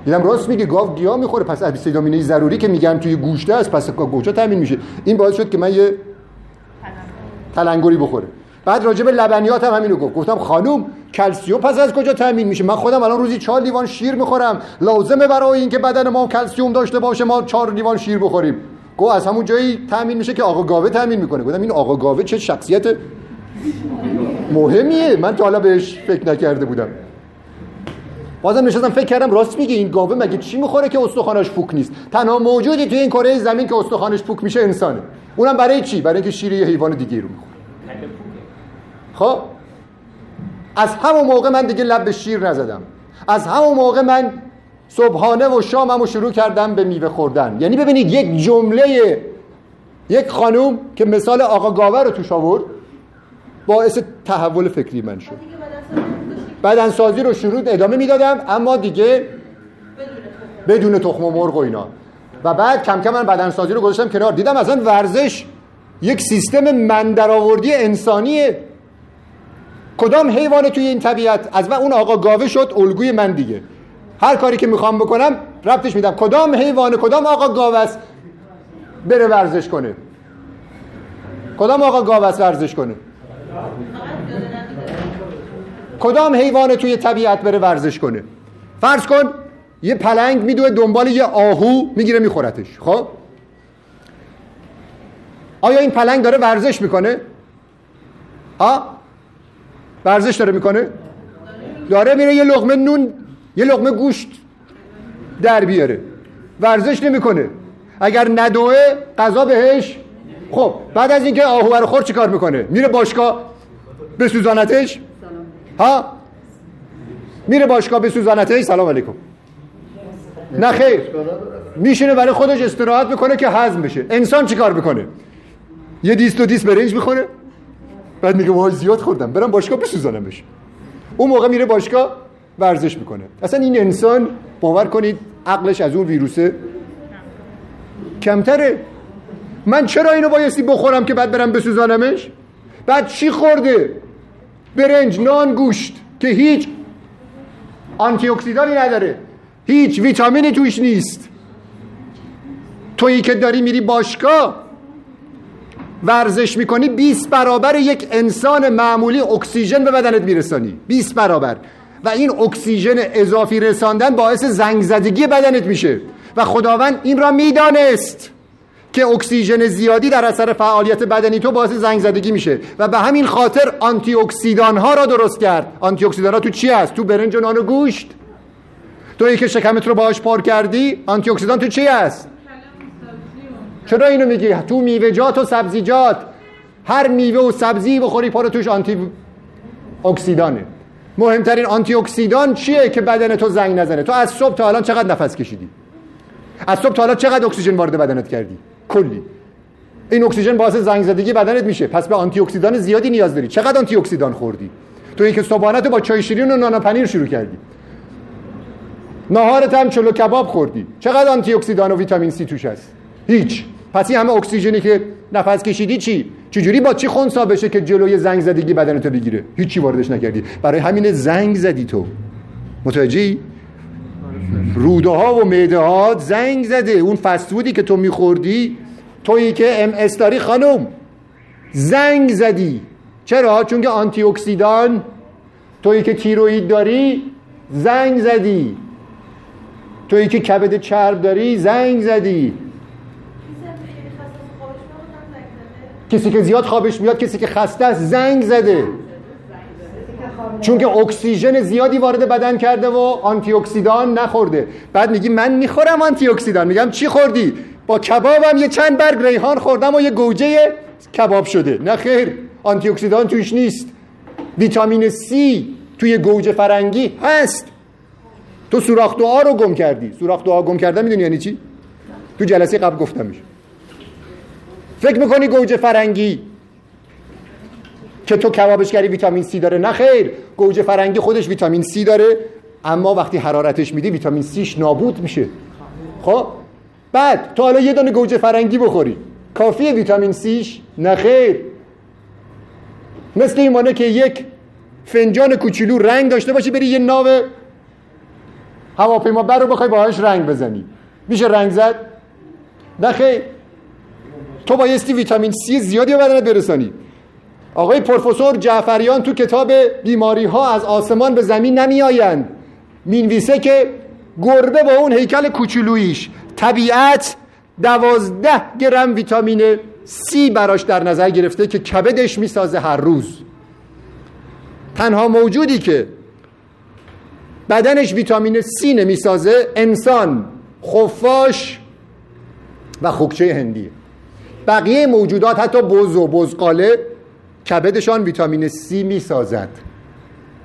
Speaker 1: دیدم راست میگه گاو گیاه می‌خوره پس اسید آمینه ضروری که میگن توی گوشت است پس کجا تامین میشه. این باعث شد که من یه تلنگری بخوره. بعد راجع به لبنیات هم همینو گفت. گفتم خانوم کلسیوم پس از کجا تامین میشه؟ من خودم الان روزی چهار لیوان شیر می‌خورم. لازمه برای اینکه بدن ما کلسیوم داشته باشه ما چهار لیوان شیر بخوریم. گو از همون جایی تامین میشه که آقا گاوه تامین می‌کنه. گفتم این آقا گاوه چه شخصیت مهمیه؟ من تا حالا بهش فکر نکرده بودم. بازم نشستم فکر کردم راست میگه این گاوه مگه چی می‌خوره که استخوانش پوک نیست؟ تنها موجودی توی این کره زمین که استخوانش پوک میشه انسانه. اونم برای چی؟ برای اینکه شیر یه حیوان دیگه رو می‌خوره. خب؟ از همون موقع من دیگه لب به شیر نزدم. از همون موقع من صبحانه و شامم رو شروع کردم به میوه خوردن. یعنی ببینید یک جمله یک خانوم که مثال آقا گاوه رو توش آورد باعث تحول فکری من شد. بدنسازی رو شروع ادامه می‌دادم اما دیگه بدون تخم و مرغ و اینا. و بعد کم کم من بدنسازی رو گذاشتم کنار. دیدم اصلا ورزش یک سیستم من درآوردی انسانیه. کدام حیوان توی این طبیعت؟ از من اون آقا گاوه شد الگوی من دیگه. هر کاری که می‌خوام بکنم ربطش میدم. کدام حیوان کدام آقا گاو است؟ بره ورزش کنه. کدام آقا گاو است ورزش کنه؟ کدام حیوان توی طبیعت بره ورزش کنه؟ فرض کن یه پلنگ میدوه دنبال یه آهو می‌گیره میخورتش. خب؟ آیا این پلنگ داره ورزش می‌کنه؟ آ؟ ورزش داره می‌کنه؟ داره میره یه لقمه نون یه لقمه گوشت در بیاره. ورزش نمی‌کنه. اگر ندوه غذا بهش. خب بعد از اینکه آهو رو خور چیکار می‌کنه؟ میره باشگاه بسوزانتش ها؟ میره باشگاه بسوزانتش سلام علیکم. نه خیر. میشینه برای خودش استراحت می‌کنه که هضم بشه. انسان چیکار می‌کنه؟ یه دیست و دیست برنج می‌خوره. بعد میگه وای زیاد خوردم برم باشگاه بسوزانم بشه اون موقع میره باشگاه ورزش می‌کنه. اصلا این انسان باور کنید عقلش از اون ویروسه کمتره. من چرا اینو بایستی بخورم که بعد برم بسوزانمش بعد چی خورده؟ برنج نان گوشت که هیچ آنتی اکسیدانی نداره. هیچ ویتامینی توش نیست. تویی که داری میری باشگاه ورزش می‌کنی 20 برابر یک انسان معمولی اکسیژن به بدنت میرسانی. 20 برابر. و این اکسیژن اضافی رساندن باعث زنگ زدگی بدنت میشه. و خداوند این را می‌دانست که اکسیژن زیادی در اثر فعالیت بدنی تو باعث زنگ زدگی میشه. و به همین خاطر آنتی اکسیدان ها را درست کرد. آنتی اکسیدان ها تو چی هست؟ تو برنج و نان و گوشت. تویی که شکمت رو باهاش پر کردی آنتی اکسیدان تو چی هست؟ چرا اینو میگی؟ تو میوه‌جات و سبزیجات هر میوه و سبزی بخوری پر توش آنتی اکسیدانه. مهمترین آنتی اکسیدان چیه که بدن تو زنگ نزنه؟ تو از صبح تا الان چقدر نفس کشیدی؟ از صبح تا الان چقدر اکسیژن وارد بدنت کردی؟ کلی. این اکسیژن باعث زنگ زدگی بدنت میشه. پس به آنتی اکسیدان زیادی نیاز داری. چقدر آنتی اکسیدان خوردی؟ تو اینکه صبحانه تو با چای شیرین و نان پنیر شروع کردی. نهارت هم چلو کباب خوردی. چقدر آنتی اکسیدان و ویتامین سی توش هست؟ هیچ. پس این همه اکسیژنی که نفس کشیدی چی؟ چجوری با چی خونسا بشه که جلوی زنگ زدگی بدنتو بگیره؟ هیچی واردش نکردی. برای همین زنگ زدی تو. متوجهی؟ روده ها و معده ها زنگ زده. اون فست فودی که تو میخوردی تویی که ام اس داری خانم. زنگ زدی. چرا؟ چون که آنتی اکسیدان تویی که تیروید داری زنگ زدی. تویی که کبد چرب داری زنگ زدی. کسی که زیاد خوابش میاد کسی که خسته است زنگ زده. چون که اکسیژن زیادی وارد بدن کرده و آنتی اکسیدان نخورده. بعد میگی من می‌خورم آنتی اکسیدان میگم چی خوردی؟ با کبابم یه چند برگ ریحان خوردم و یه گوجه کباب شده. نه خیر آنتی اکسیدان توش نیست. ویتامین C توی گوجه فرنگی هست. تو سوراخ رو گم کردی. سوراخ گم کردن می‌دونی یعنی چی؟ تو جلسه قبل گفتمش. فکر می‌کنی گوجه فرنگی؟ که تو کبابش کردی ویتامین سی داره. نه خیر گوجه فرنگی خودش ویتامین سی داره اما وقتی حرارتش میدی ویتامین سیش نابود میشه. خب؟ بعد تو حالا یه دونه گوجه فرنگی بخوری. کافیه ویتامین سیش؟ نه خیر. مثل این که یک فنجان کوچولو رنگ داشته باشی بری یه ناو هواپیما بر رو بخوای باهاش رنگ بزنی. میشه رنگ زد؟ نه خیر. تو بایستی ویتامین سی زیادی به بدنت برسانی. آقای پروفسور جعفریان تو کتاب بیماری ها از آسمان به زمین نمی آیند می‌نویسه که گربه با اون هیکل کوچولویش طبیعت دوازده گرم ویتامین سی براش در نظر گرفته که کبدش می‌سازه هر روز. تنها موجودی که بدنش ویتامین سی نمی‌سازه انسان خفاش و خوکچه هندیه. بقیه موجودات حتی بز و بزقاله کبدشان ویتامین سی می‌سازد.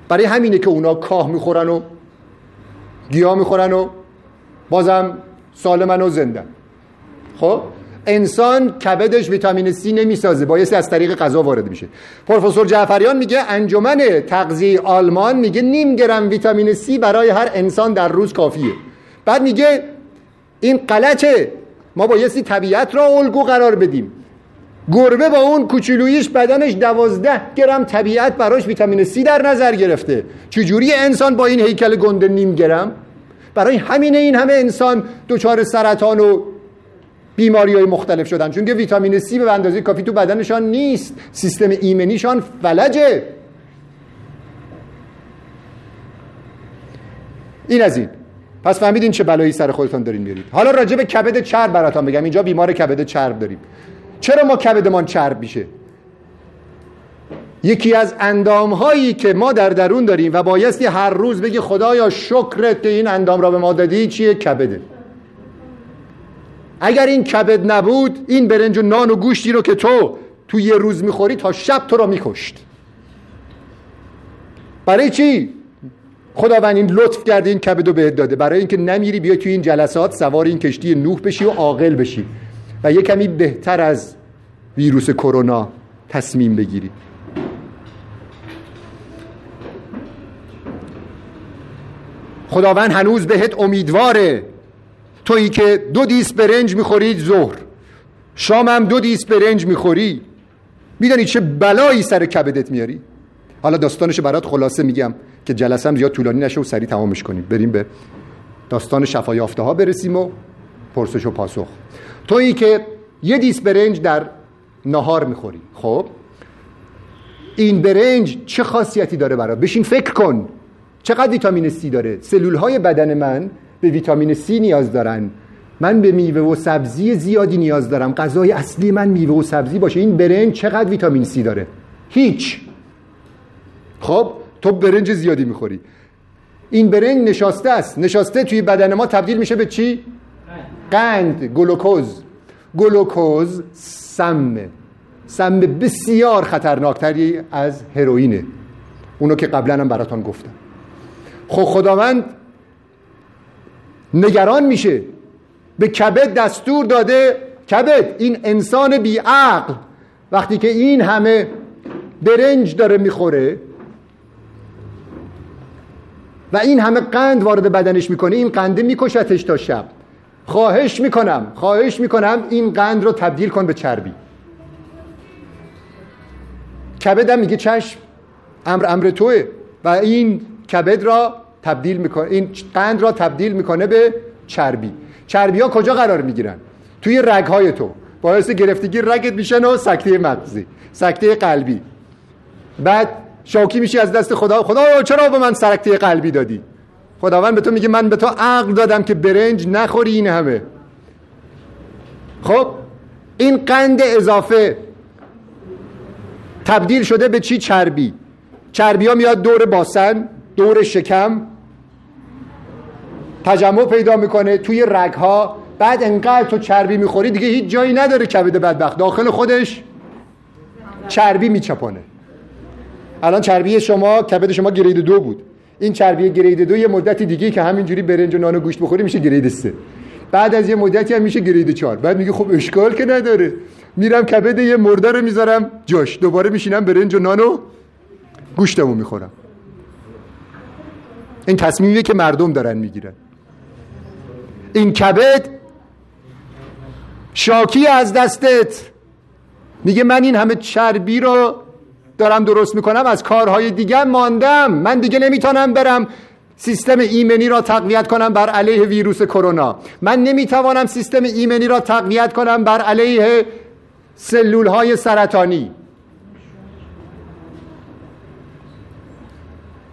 Speaker 1: برای همینه که اونا کاه می‌خورن و گیاه می‌خورن و بازم سالمن و زندن خب؟ انسان کبدش ویتامین سی نمی‌سازه بایستی از طریق غذا وارد میشه. پروفسور جعفریان میگه انجمن تغذیه آلمان میگه نیم گرم ویتامین سی برای هر انسان در روز کافیه. بعد میگه این غلطه. ما بایستی طبیعت را الگو قرار بدیم. گربه با اون کوچولویش بدنش دوازده گرم طبیعت براش ویتامین سی در نظر گرفته. چجوری انسان با این هیکل گنده نیم گرم؟ برای همین این همه انسان دچار سرطان و بیماری های مختلف شدن. چون که ویتامین C به اندازه کافی تو بدنشان نیست. سیستم ایمنیشان فلجه. این از این. پس فهمیدین چه بلایی سر خودتان دارین میارید حالا راجع به کبد چرب براتون بگم. اینجا بیمار کبد چرب داریم. چرا ما کبدمان چرب میشه؟ یکی از اندام هایی که ما در درون داریم و بایستی هر روز بگی خدایا شکرت این اندام را به ما دادی چیه؟ کبده اگر این کبد نبود این برنج و نان و گوشتی رو که تو تو یه روز می‌خوری تا شب تو را میکشت. برای چی؟ خداوند این لطف کرده این کبد رو بهت داده. برای اینکه نمیری بیا توی این جلسات سوار این کشتی نوح بشی و عاقل بشی و یه کمی بهتر از ویروس کرونا تصمیم بگیری. خداوند هنوز بهت امیدواره. تویی که دو دیس برنج می‌خوری ظهر. شام هم دو دیس برنج می‌خوری. میدانی چه بلایی سر کبدت میاری؟ حالا داستانش برات خلاصه میگم. که جلسه هم زیاد طولانی نشه و سریع تمامش کنیم. بریم به داستان شفا یافته ها برسیم و پرسش و پاسخ. تویی که یه دیس برنج در نهار می‌خوری. خب؟ این برنج چه خاصیتی داره برای بشین فکر کن. چقدر ویتامین C داره؟ سلول های بدن من به ویتامین C نیاز دارن. من به میوه و سبزی زیادی نیاز دارم. غذای اصلی من میوه و سبزی باشه. این برنج چقدر ویتامین C داره؟ هیچ. خب؟ تو برنج زیادی می‌خوری. این برنج نشاسته است. نشاسته توی بدن ما تبدیل میشه به چی? قند گلوکوز. گلوکوز سمه. سم بسیار خطرناکتری از هروئینه اونو که قبلا هم براتان گفتم. خب خداوند نگران میشه. به کبد دستور داده. کبد این انسان بیعقل. وقتی که این همه برنج داره می‌خوره و این همه قند وارد بدنش می‌کنه این قنده میکشتش تا شب. خواهش می‌کنم خواهش می‌کنم این قند رو تبدیل کن به چربی. کبدم میگه چشم امر امر توه. و این کبد را تبدیل می‌کنه این قند را تبدیل می‌کنه به چربی. چربی ها کجا قرار می‌گیرن؟ توی رگ های تو. باعث گرفتگی رگت میشن و سکته مغزی سکته قلبی. بعد شوکی میشی از دست خدا؟ خدا چرا به من سکته قلبی دادی؟ خداوند به تو میگه من به تو عقل دادم که برنج نخوری این همه. خب این قند اضافه تبدیل شده به چی؟ چربی. چربی ها میاد دور باسن دور شکم تجمع پیدا می‌کنه توی رگ ها بعد انقدر تو چربی می‌خوری دیگه هیچ جایی نداره کبد بدبخت. داخل خودش چربی میچپانه. الان چربی شما کبد شما گرید دو بود. این چربی گرید دو یه مدتی دیگه که همینجوری برنج و نان و گوشت بخوری میشه گرید سه. بعد از یه مدتی هم میشه گرید چهار. بعد میگه خب اشکال که نداره. میرم کبد یه مرده رو می‌ذارم جاش. دوباره میشینم برنج و نان و گوشتمو می‌خورم. این تصمیمیه که مردم دارن می‌گیرن. این کبد شاکی از دستت. میگه من این همه چربی رو دارم درست می‌کنم از کارهای دیگه ماندم. من دیگه نمی‌تونم برم سیستم ایمنی را تقویت کنم بر علیه ویروس کرونا. من نمی‌توانم سیستم ایمنی را تقویت کنم بر علیه سلول های سرطانی.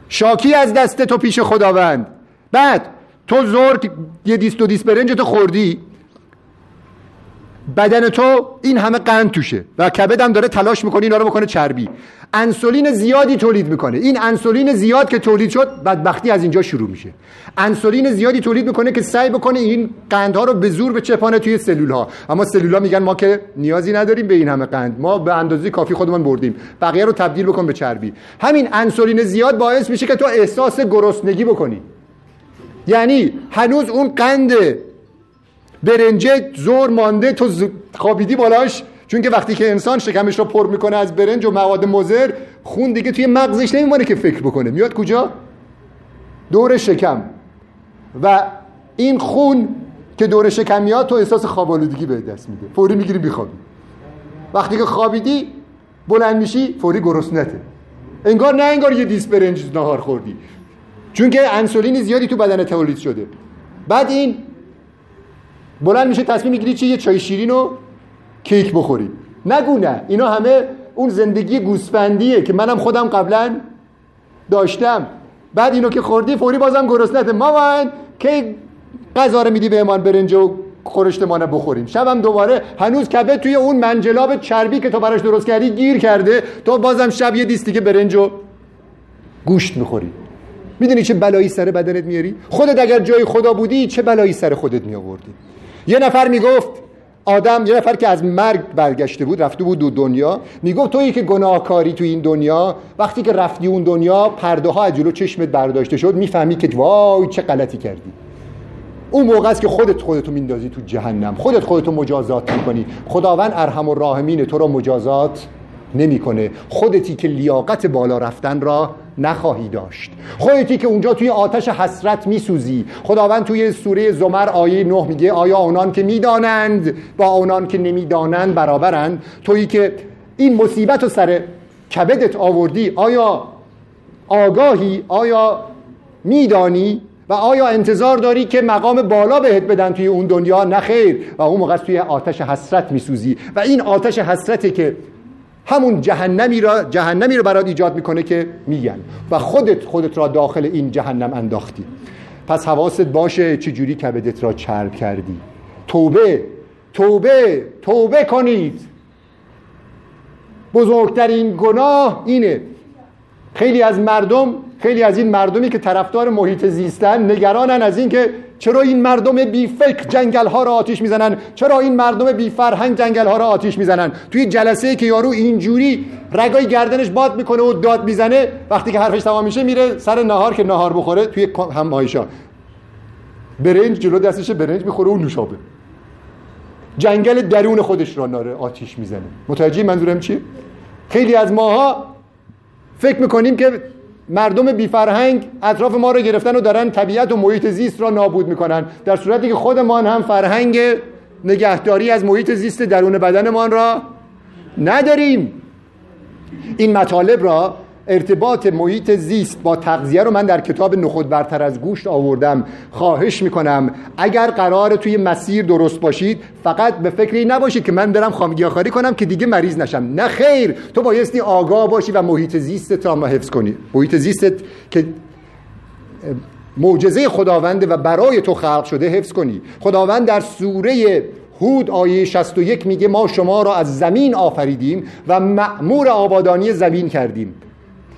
Speaker 1: شاکی از دست تو پیش خداوند. بعد تو زور یه دیست و دیست برنج تو خوردی. بدن تو این همه قند توشه و کبدم داره تلاش می‌کنه اینا رو بکنه چربی. انسولین زیادی تولید می‌کنه. این انسولین زیاد که تولید شد بدبختی از اینجا شروع میشه. انسولین زیادی تولید می‌کنه که سعی بکنه این قندها رو به زور به چپانه توی سلول ها اما سلول ها میگن ما که نیازی نداریم به این همه قند. ما به اندازه کافی خودمون بردیم. بقیه رو تبدیل بکن به چربی. همین انسولین زیاد باعث میشه که تو احساس گرسنگی بکنی. یعنی هنوز اون قند برنجه زور مانده تو خوابیدی بالاش. چون که وقتی که انسان شکمش رو پر می‌کنه از برنج و مواد مضر خون دیگه توی مغزش نمیمونه که فکر بکنه. میاد کجا؟ دور شکم. و این خون که دور شکم میاد تو احساس خوابالودگی به دست میده. فوری می‌گیری بیخوابی وقتی که خوابیدی بلند میشی فوری گرسنته انگار نه انگار یه دیس برنج نهار خوردی. چون که انسولین زیادی تو بدن تولید شده. بعد این بلند میشه تصمیم می‌گیری چی؟ یه چای شیرین و کیک بخوری. نگو نه. اینا همه اون زندگی گوسفندیه که منم خودم قبلا داشتم. بعد اینو که خوردی فوری بازم گرسنته مامان کی غذا رو میدی بهمان برنج و خورشتمانه بخوریم؟ شبم دوباره هنوز کبه توی اون منجلاب چربی که تو براش درست کردی گیر کرده. تو بازم شب یه دیستی که برنج و گوشت می‌خوری. می‌دونی چه بلایی سر بدنت میاری؟ خودت اگر جای خدا بودی چه بلایی سر خودت میآوردی؟ یه نفر می‌گفت آدم یه نفر که از مرگ برگشته بود رفته بود دو دنیا می‌گفت تویی که گناهکاری تو این دنیا وقتی که رفتی اون دنیا پرده ها از جلو چشمت برداشته شد می‌فهمی که وای چه غلطی کردی. اون موقع است که خودت خودتو میندازی تو جهنم خودت خودتو مجازات می‌کنی. خداوند ارحم و راهمین تو را مجازات نمی‌کنه. خودتی که لیاقت بالا رفتن را نخواهی داشت. خودتی که اونجا توی آتش حسرت میسوزی. خداوند توی سوره زمر آیه نه میگه آیا آنان که می‌دانند با آنان که نمی‌دانند برابرند؟ تویی که این مصیبت رو سر کبدت آوردی آیا آگاهی؟ آیا میدانی؟ و آیا انتظار داری که مقام بالا بهت بدن توی اون دنیا؟ نه خیر. و اون موقع توی آتش حسرت میسوزی. و این آتش حسرته که همون جهنمی را جهنمی رو برات ایجاد می‌کنه که میگن. و خودت خودت را داخل این جهنم انداختی. پس حواست باشه چجوری کبدت را چرب کردی. توبه توبه توبه کنید. بزرگترین گناه اینه خیلی از مردم خیلی از این مردمی که طرفدار محیط زیستن نگرانن از اینکه چرا این مردم بی فکر جنگل ها را آتیش می‌زنن؟ چرا این مردم بی فرهنگ جنگل ها را آتیش می‌زنن؟ توی جلسه که یارو اینجوری رگای گردنش باد می‌کنه و داد می‌زنه وقتی که حرفش تمام میشه میره سر نهار که نهار بخوره توی همایشا برنج جلو دستش برنج می‌خوره و نوشابه. جنگل درون خودش را ناره آتیش می‌زنه. متوجه منظورم چیه؟ خیلی از ماها فکر می‌کنیم که مردم بی فرهنگ اطراف ما رو گرفتن و دارن طبیعت و محیط زیست را نابود می‌کنن. در صورتی که خودمان هم فرهنگ نگهداری از محیط زیست درون بدنمان را نداریم. این مطالب را ارتباط محیط زیست با تغذیه رو من در کتاب نخود برتر از گوشت آوردم. خواهش می‌کنم اگر قرار توی مسیر درست باشید فقط به فکر این نباشید که من برم خامگیاخاری کنم که دیگه مریض نشم. نه خیر تو بایستی آگاه باشی و محیط زیست را حفظ کنی. محیط زیستت که معجزه خداونده و برای تو خلق شده حفظ کنی. خداوند در سوره هود آیه 61 میگه ما شما را از زمین آفریدیم و معمور آبادانی زمین کردیم.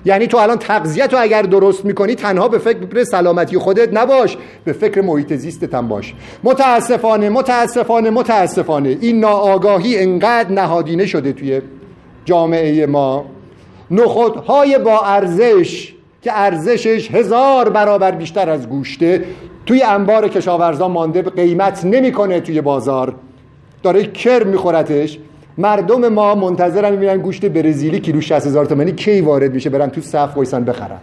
Speaker 1: یعنی تو الان تغذیت رو اگر درست می‌کنی تنها به فکر سلامتی خودت نباش به فکر محیط زیستت هم باش. متاسفانه متاسفانه متاسفانه این ناآگاهی انقدر نهادینه شده توی جامعه ما. نخودهای با ارزش که ارزشش هزار برابر بیشتر از گوشته توی انبار کشاورزان مانده قیمت نمی‌کنه توی بازار. داره کر میخورتش. مردم ما منتظرن می‌بینن گوشت برزیلی کیلو 60 هزار تومانی کی وارد میشه برن تو صف وایسن بخرن.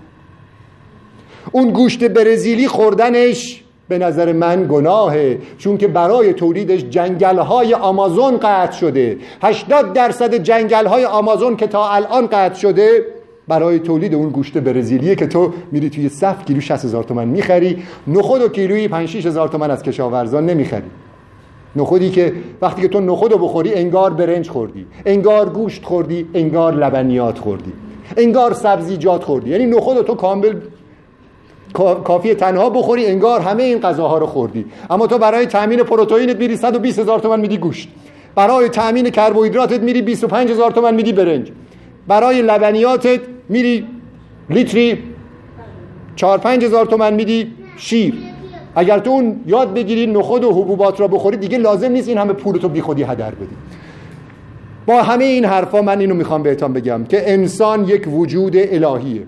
Speaker 1: اون گوشت برزیلی خوردنش به نظر من گناهه چون که برای تولیدش جنگل های آمازون قطع شده. 80 درصد جنگل های آمازون که تا الان قطع شده برای تولید اون گوشت برزیلیه که تو میری توی صف کیلو 60 هزار تومن می‌خری. نخود و کیلویی 5 6 هزار تومن از کشاورزان نمی‌خری. نخودی که وقتی که تو نخود رو بخوری انگار برنج خوردی. انگار گوشت خوردی انگار لبنیات خوردی. انگار سبزیجات خوردی. یعنی نخود تو کامل کافی تنها بخوری انگار همه این غذاها رو خوردی. اما تو برای تامین پروتئینت میری 120 هزار تومن میدی گوشت. برای تامین کربوهیدراتت میری 25 هزار تومن میدی برنج. برای لبنیاتت میری لیتری 4 5 هزار تومن میدی شیر. اگر تو اون یاد بگیری نخود و حبوبات را بخوری دیگه لازم نیست این همه پول تو بیخودی هدر بدی. با همه این حرفا من اینو می‌خوام بهتان بگم که انسان یک وجود الهیه.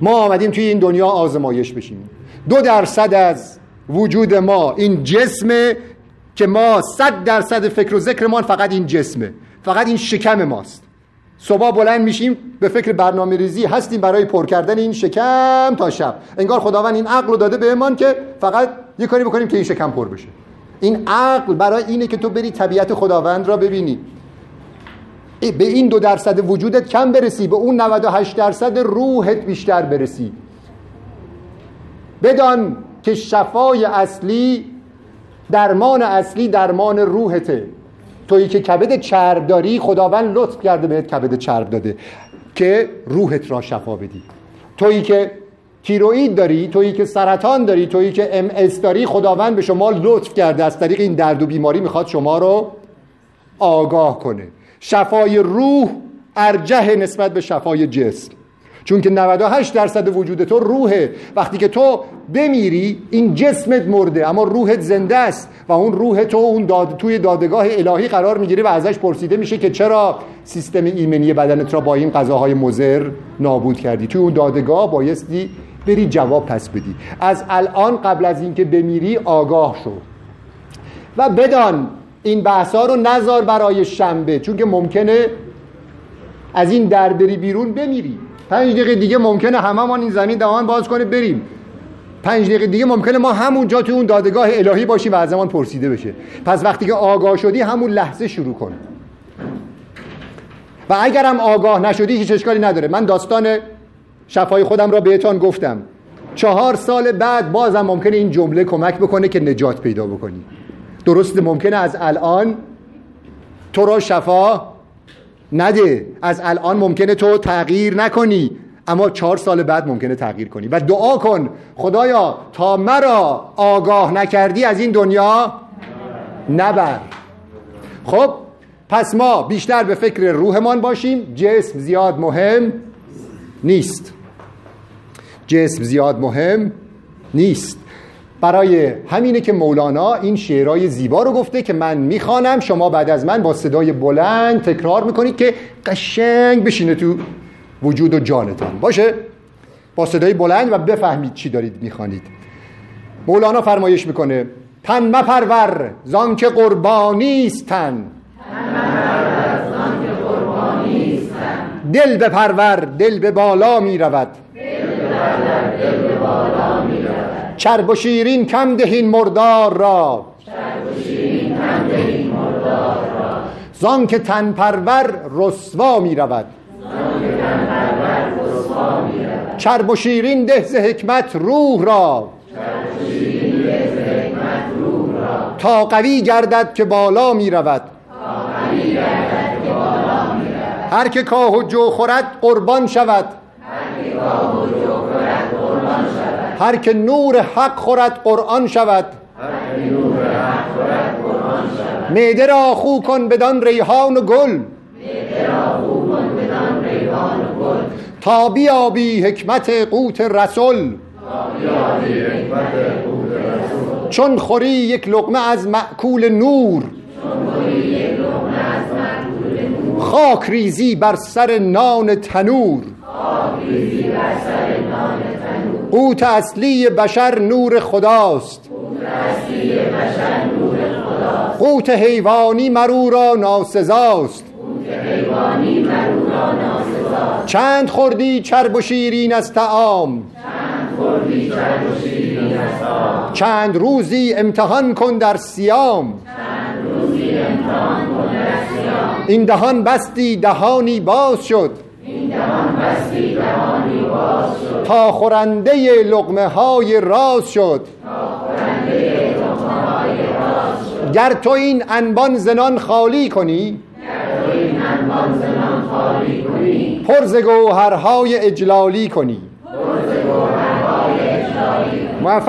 Speaker 1: ما آمدیم توی این دنیا آزمایش بشیم. دو درصد از وجود ما این جسمه که ما صد درصد فکر و ذکرمان فقط این جسمه. فقط این شکم ماست. صبح بلند میشیم به فکر برنامه ریزی هستیم برای پر کردن این شکم تا شب. انگار خداوند این عقل رو داده بهمان که فقط یه کاری بکنیم که این شکم پر بشه. این عقل برای اینه که تو بری طبیعت خداوند را ببینی. به این دو درصد وجودت کم برسی به اون 98 درصد روحت بیشتر برسی. بدان که شفای اصلی درمان اصلی درمان روحته. تویی که کبد چرب داری خداوند لطف کرده بهت کبد چرب داده که روحت را شفا بدی. تویی که تیروئید داری تویی که سرطان داری تویی که ام داری خداوند به شما لطف کرده. از طریق این درد و بیماری می‌خواد شما رو آگاه کنه. شفای روح ارجه نسبت به شفای جسم. چون که 98 درصد وجود تو روحه. وقتی که تو بمیری این جسمت مرده اما روحت زنده است و اون روح تو اون داد... توی دادگاه الهی قرار می‌گیره و ازش پرسیده میشه که چرا سیستم ایمنی بدنت را با این غذاهای مضر نابود کردی؟ توی اون دادگاه بایستی بری جواب پس بدی. از الان قبل از اینکه بمیری آگاه شو. و بدان این بحثا رو نظر برای شنبه چون که ممکنه از این در بری بیرون بمیری. پنج دقیقه دیگه ممکنه هممون این زمین دهان باز کنه بریم. پنج دقیقه دیگه ممکنه ما همونجا تو اون دادگاه الهی باشیم و از زمان پرسیده بشه. پس وقتی که آگاه شدی همون لحظه شروع کن. و اگرم آگاه نشدی هیچ اشکالی نداره. من داستان شفای خودم را بهتان گفتم. چهار سال بعد بازم ممکنه این جمله کمک بکنه که نجات پیدا بکنی. درسته ممکنه از الان تو را شفا نده. از الان ممکنه تو تغییر نکنی. اما چهار سال بعد ممکنه تغییر کنی. و دعا کن. خدایا تا مرا آگاه نکردی از این دنیا نبر. خب پس ما بیشتر به فکر روحمان باشیم. جسم زیاد مهم نیست. جسم زیاد مهم نیست. برای همینه که مولانا این شعرهای زیبا رو گفته که من می‌خوانم شما بعد از من با صدای بلند تکرار می‌کنید که قشنگ بشینه تو وجود و جانتان. باشه؟ با صدای بلند و بفهمید چی دارید می‌خوانید. مولانا فرمایش می‌کنه تن مپرور زان که قربانی است تن. دل بپرور دل به بالا می‌رود. چرب و شیرین کم دهین مردار را. زان که تن پرور رسوا می رود. چرب و شیرین ده ز حکمت روح را. تا قوی گردد که بالا می رود. هر که کاه و جو خورد قربان شود. هر که نور حق خورد قرآن شود. معده را خو کن بدان ریحان و گل. تا بیابی حکمت قوت رسول. چون خوری یک لقمه از معکول نور. خاک ریزی بر سر نان تنور. قوت اصلی بشر نور خداست. قوت حیوانی مرو را ناسزاست. چند خوردی چرب و شیرین از تعام چند روزی امتحان کن در سیام این دهان بستی دهانی باز شد. تا خورنده لقمه های راز شد. گر تو این انبان زنان خالی کنی. پرز گوهرهای اجلالی کنی. موفق